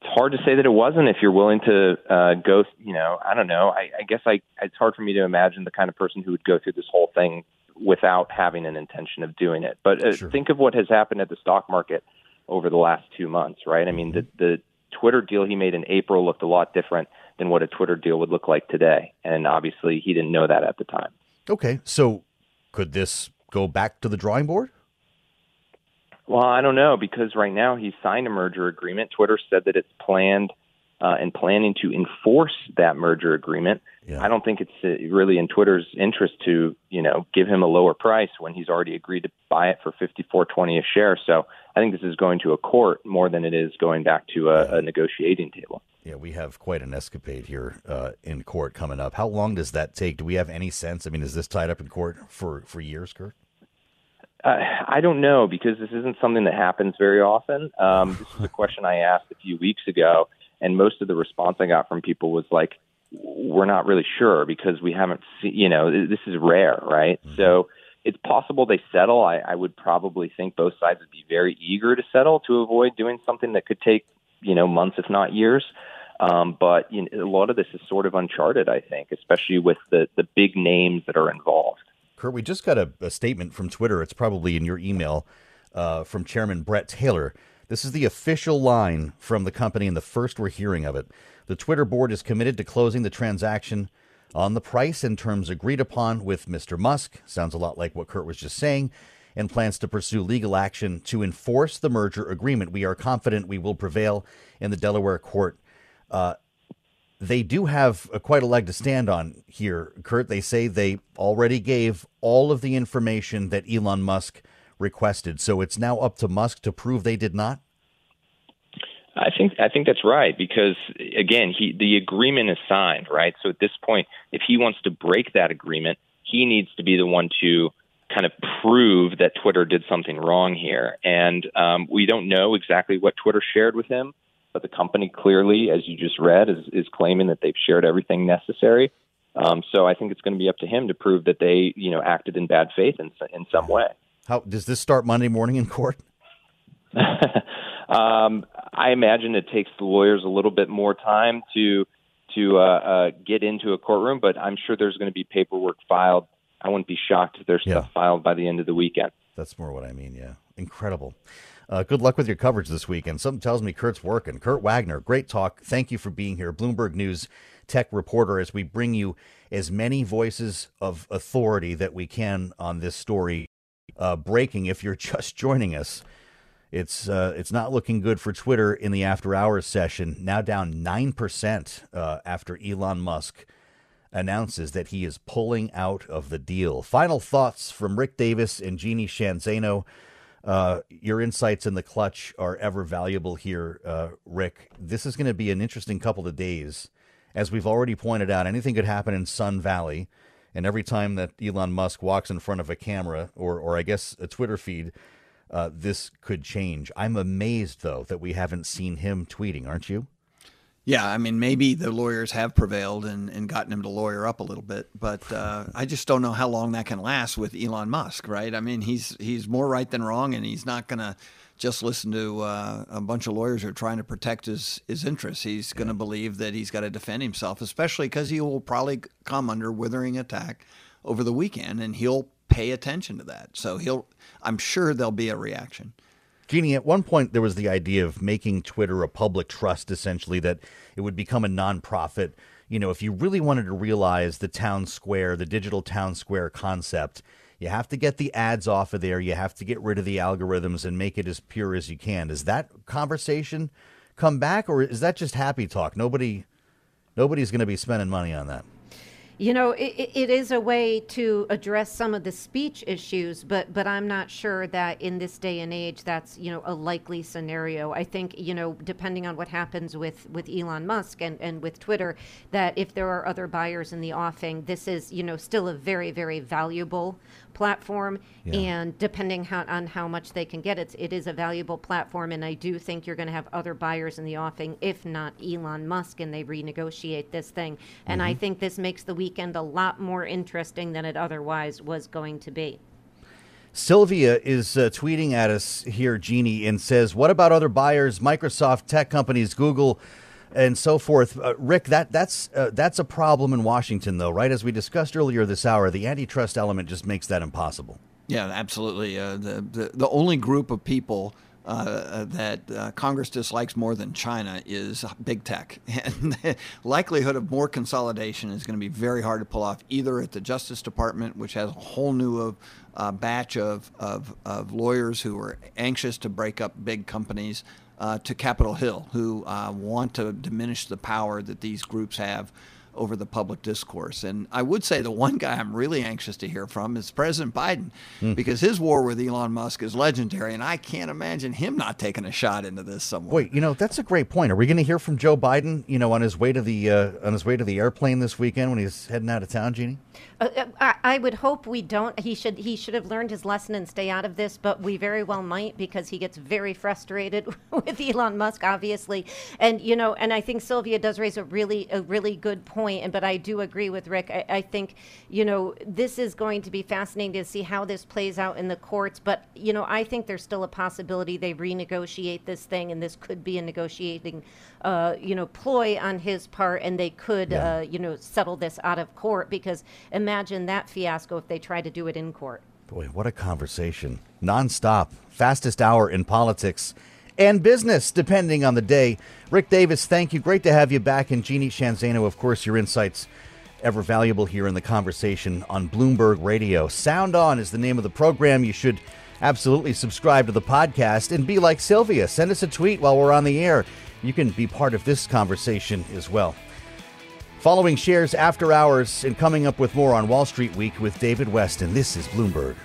Speaker 13: it's hard to say that it wasn't if you're willing to uh, go you know i don't know. I, I guess i it's hard for me to imagine the kind of person who would go through this whole thing without having an intention of doing it. But uh, think of what has happened at the stock market over the last two months right? I mean the the Twitter deal he made in April looked a lot different than what a Twitter deal would look like today. And obviously, he didn't know that at the time.
Speaker 6: Okay, so could this go back to the drawing board?
Speaker 13: Well, I don't know because right now he's signed a merger agreement. Twitter said that it's planned uh, and planning to enforce that merger agreement.
Speaker 6: Yeah.
Speaker 13: I don't think it's uh, really in Twitter's interest to, you know, give him a lower price when he's already agreed to buy it for fifty four twenty a share. So I think this is going to a court more than it is going back to a, a negotiating table.
Speaker 6: Yeah, we have quite an escapade here uh, in court coming up. How long does that take? Do we have any sense? I mean, is this tied up in court for for years, Kurt?
Speaker 13: Uh, I don't know because this isn't something that happens very often. Um, this is a question I asked a few weeks ago, and most of the response I got from people was like, "We're not really sure because we haven't seen. You know, this is rare, right?"
Speaker 6: Mm-hmm.
Speaker 13: So it's possible they settle. I, I would probably think both sides would be very eager to settle to avoid doing something that could take you know months, if not years. Um, but you know, a lot of this is sort of uncharted, I think, especially with the the big names that are involved.
Speaker 6: Kurt, we just got a, a statement from Twitter. It's probably in your email uh, from Chairman Bret Taylor. This is the official line from the company, and the first we're hearing of it. The Twitter board is committed to closing the transaction on the price and terms agreed upon with Mr. Musk. Sounds a lot like what Kurt was just saying, and plans to pursue legal action to enforce the merger agreement. We are confident we will prevail in the Delaware court. Uh, they do have a, quite a leg to stand on here, Kurt. They say they already gave all of the information that Elon Musk requested. So it's now up to Musk to prove they did not.
Speaker 13: I think I think that's right because again, he the agreement is signed, right? So at this point, if he wants to break that agreement, he needs to be the one to kind of prove that Twitter did something wrong here. And um, we don't know exactly what Twitter shared with him, but the company clearly, as you just read, is, is claiming that they've shared everything necessary. Um, so I think it's going to be up to him to prove that they, you know, acted in bad faith in in some way.
Speaker 6: How does this start Monday morning in court?
Speaker 13: um, I imagine it takes the lawyers a little bit more time to to uh, uh, get into a courtroom, but I'm sure there's going to be paperwork filed. I wouldn't be shocked if there's
Speaker 6: Yeah.
Speaker 13: stuff filed by the end of the weekend.
Speaker 6: That's more what I mean. Yeah, incredible. Uh, good luck with your coverage this weekend. Something tells me Kurt's working. Kurt Wagner, great talk. Thank you for being here, Bloomberg News tech reporter. As we bring you as many voices of authority that we can on this story, uh, breaking. If you're just joining us, it's uh, it's not looking good for Twitter in the after hours session. Now down nine percent uh, after Elon Musk announces that he is pulling out of the deal. Final thoughts from Rick Davis and Jeannie Sheehan Zaino. Uh, your insights in the clutch are ever valuable here, uh, Rick. This is going to be an interesting couple of days. As we've already pointed out, anything could happen in Sun Valley. And every time that Elon Musk walks in front of a camera or, or I guess, a Twitter feed, uh, this could change. I'm amazed, though, that we haven't seen him tweeting, aren't you?
Speaker 9: Yeah, I mean, maybe the lawyers have prevailed and, and gotten him to lawyer up a little bit, but uh, I just don't know how long that can last with Elon Musk, right? I mean, he's he's more right than wrong, and he's not going to just listen to uh, a bunch of lawyers who are trying to protect his, his interests. He's going to believe that he's got to defend himself, especially because he will probably come under withering attack over the weekend, and he'll pay attention to that. So he'll, I'm sure there'll be a reaction.
Speaker 6: Jeannie, at one point there was the idea of making Twitter a public trust, essentially, that it would become a nonprofit. You know, if you really wanted to realize the town square, the digital town square concept, you have to get the ads off of there. You have to get rid of the algorithms and make it as pure as you can. Does that conversation come back, or is that just happy talk? Nobody, nobody's going to be spending money on that.
Speaker 4: You know, it, it is a way to address some of the speech issues, but but I'm not sure that in this day and age that's you know a likely scenario. I think you know depending on what happens with with Elon Musk and and with Twitter, that if there are other buyers in the offing, this is you know still a very very valuable platform,
Speaker 14: Yeah.
Speaker 4: and depending how, on how much they can get, it's it is a valuable platform, and I do think you're going to have other buyers in the offing, if not Elon Musk, and they renegotiate this thing. And I
Speaker 6: Mhm.
Speaker 4: think this makes the weekend a lot more interesting than it otherwise was going to be.
Speaker 6: Sylvia is uh, tweeting at us here, Jeannie, and says, "What about other buyers? Microsoft, tech companies, Google, and so forth." Uh, Rick, that that's uh, that's a problem in Washington, though, right? As we discussed earlier this hour, the antitrust element just makes that impossible.
Speaker 9: Yeah, absolutely. Uh, the, the the only group of people uh, that uh, Congress dislikes more than China is big tech. And the likelihood of more consolidation is going to be very hard to pull off, either at the Justice Department, which has a whole new uh, batch of, of, of, lawyers who are anxious to break up big companies, uh, to Capitol Hill, who uh, want to diminish the power that these groups have over the public discourse. And I would say the one guy I'm really anxious to hear from is President Biden, mm. because his war with Elon Musk is legendary, and I can't imagine him not taking a shot into this somewhere.
Speaker 6: Wait, you know that's a great point. Are we going to hear from Joe Biden? You know, on his way to the uh, on his way to the airplane this weekend when he's heading out of town, Jeannie?
Speaker 4: Uh, uh, I, I, would hope we don't. He should he should have learned his lesson and stay out of this, but we very well might because he gets very frustrated with Elon Musk, obviously. And you know, and I think Sylvia does raise a really a really good point. And but I do agree with Rick. I, I think you know this is going to be fascinating to see how this plays out in the courts. But you know, I think there's still a possibility they renegotiate this thing, and this could be a negotiating uh, you know, ploy on his part, and they could, yeah. uh, you know, settle this out of court. Because imagine that fiasco if they try to do it in court.
Speaker 6: Boy, what a conversation! Nonstop, fastest hour in politics and business, depending on the day. Rick Davis, thank you. Great to have you back. And Jeannie Sheehan Zaino, of course, your insights ever valuable here in the conversation on Bloomberg Radio. Sound On is the name of the program. You should absolutely subscribe to the podcast and be like Sylvia. Send us a tweet while we're on the air you can be part of this conversation as well. Following shares after hours and coming up with more on Wall Street Week with David Westin. This is Bloomberg.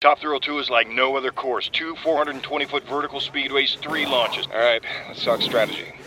Speaker 15: Top Thrill 2 is like no other course. Two 420 foot vertical speedways, three launches.
Speaker 16: All right, let's talk strategy.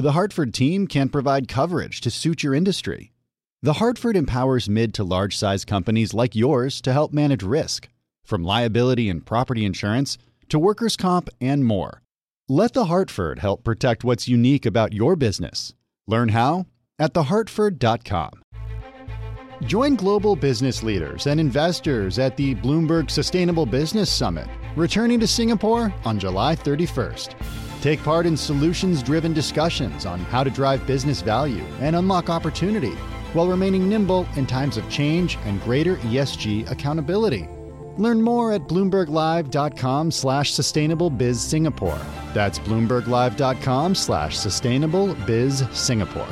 Speaker 17: The Hartford team can provide coverage to suit your industry. The Hartford empowers mid to large size companies like yours to help manage risk, from liability and property insurance to workers' comp and more. Let The Hartford help protect what's unique about your business. Learn how at thehartford.com. Join global business leaders and investors at the Bloomberg Sustainable Business Summit, returning to Singapore on July 31st. Take part in solutions driven discussions on how to drive business value and unlock opportunity while remaining nimble in times of change and greater ESG accountability. Learn more at bloomberglive.com slash sustainable biz Singapore. That's bloomberglive.com slash sustainable biz Singapore.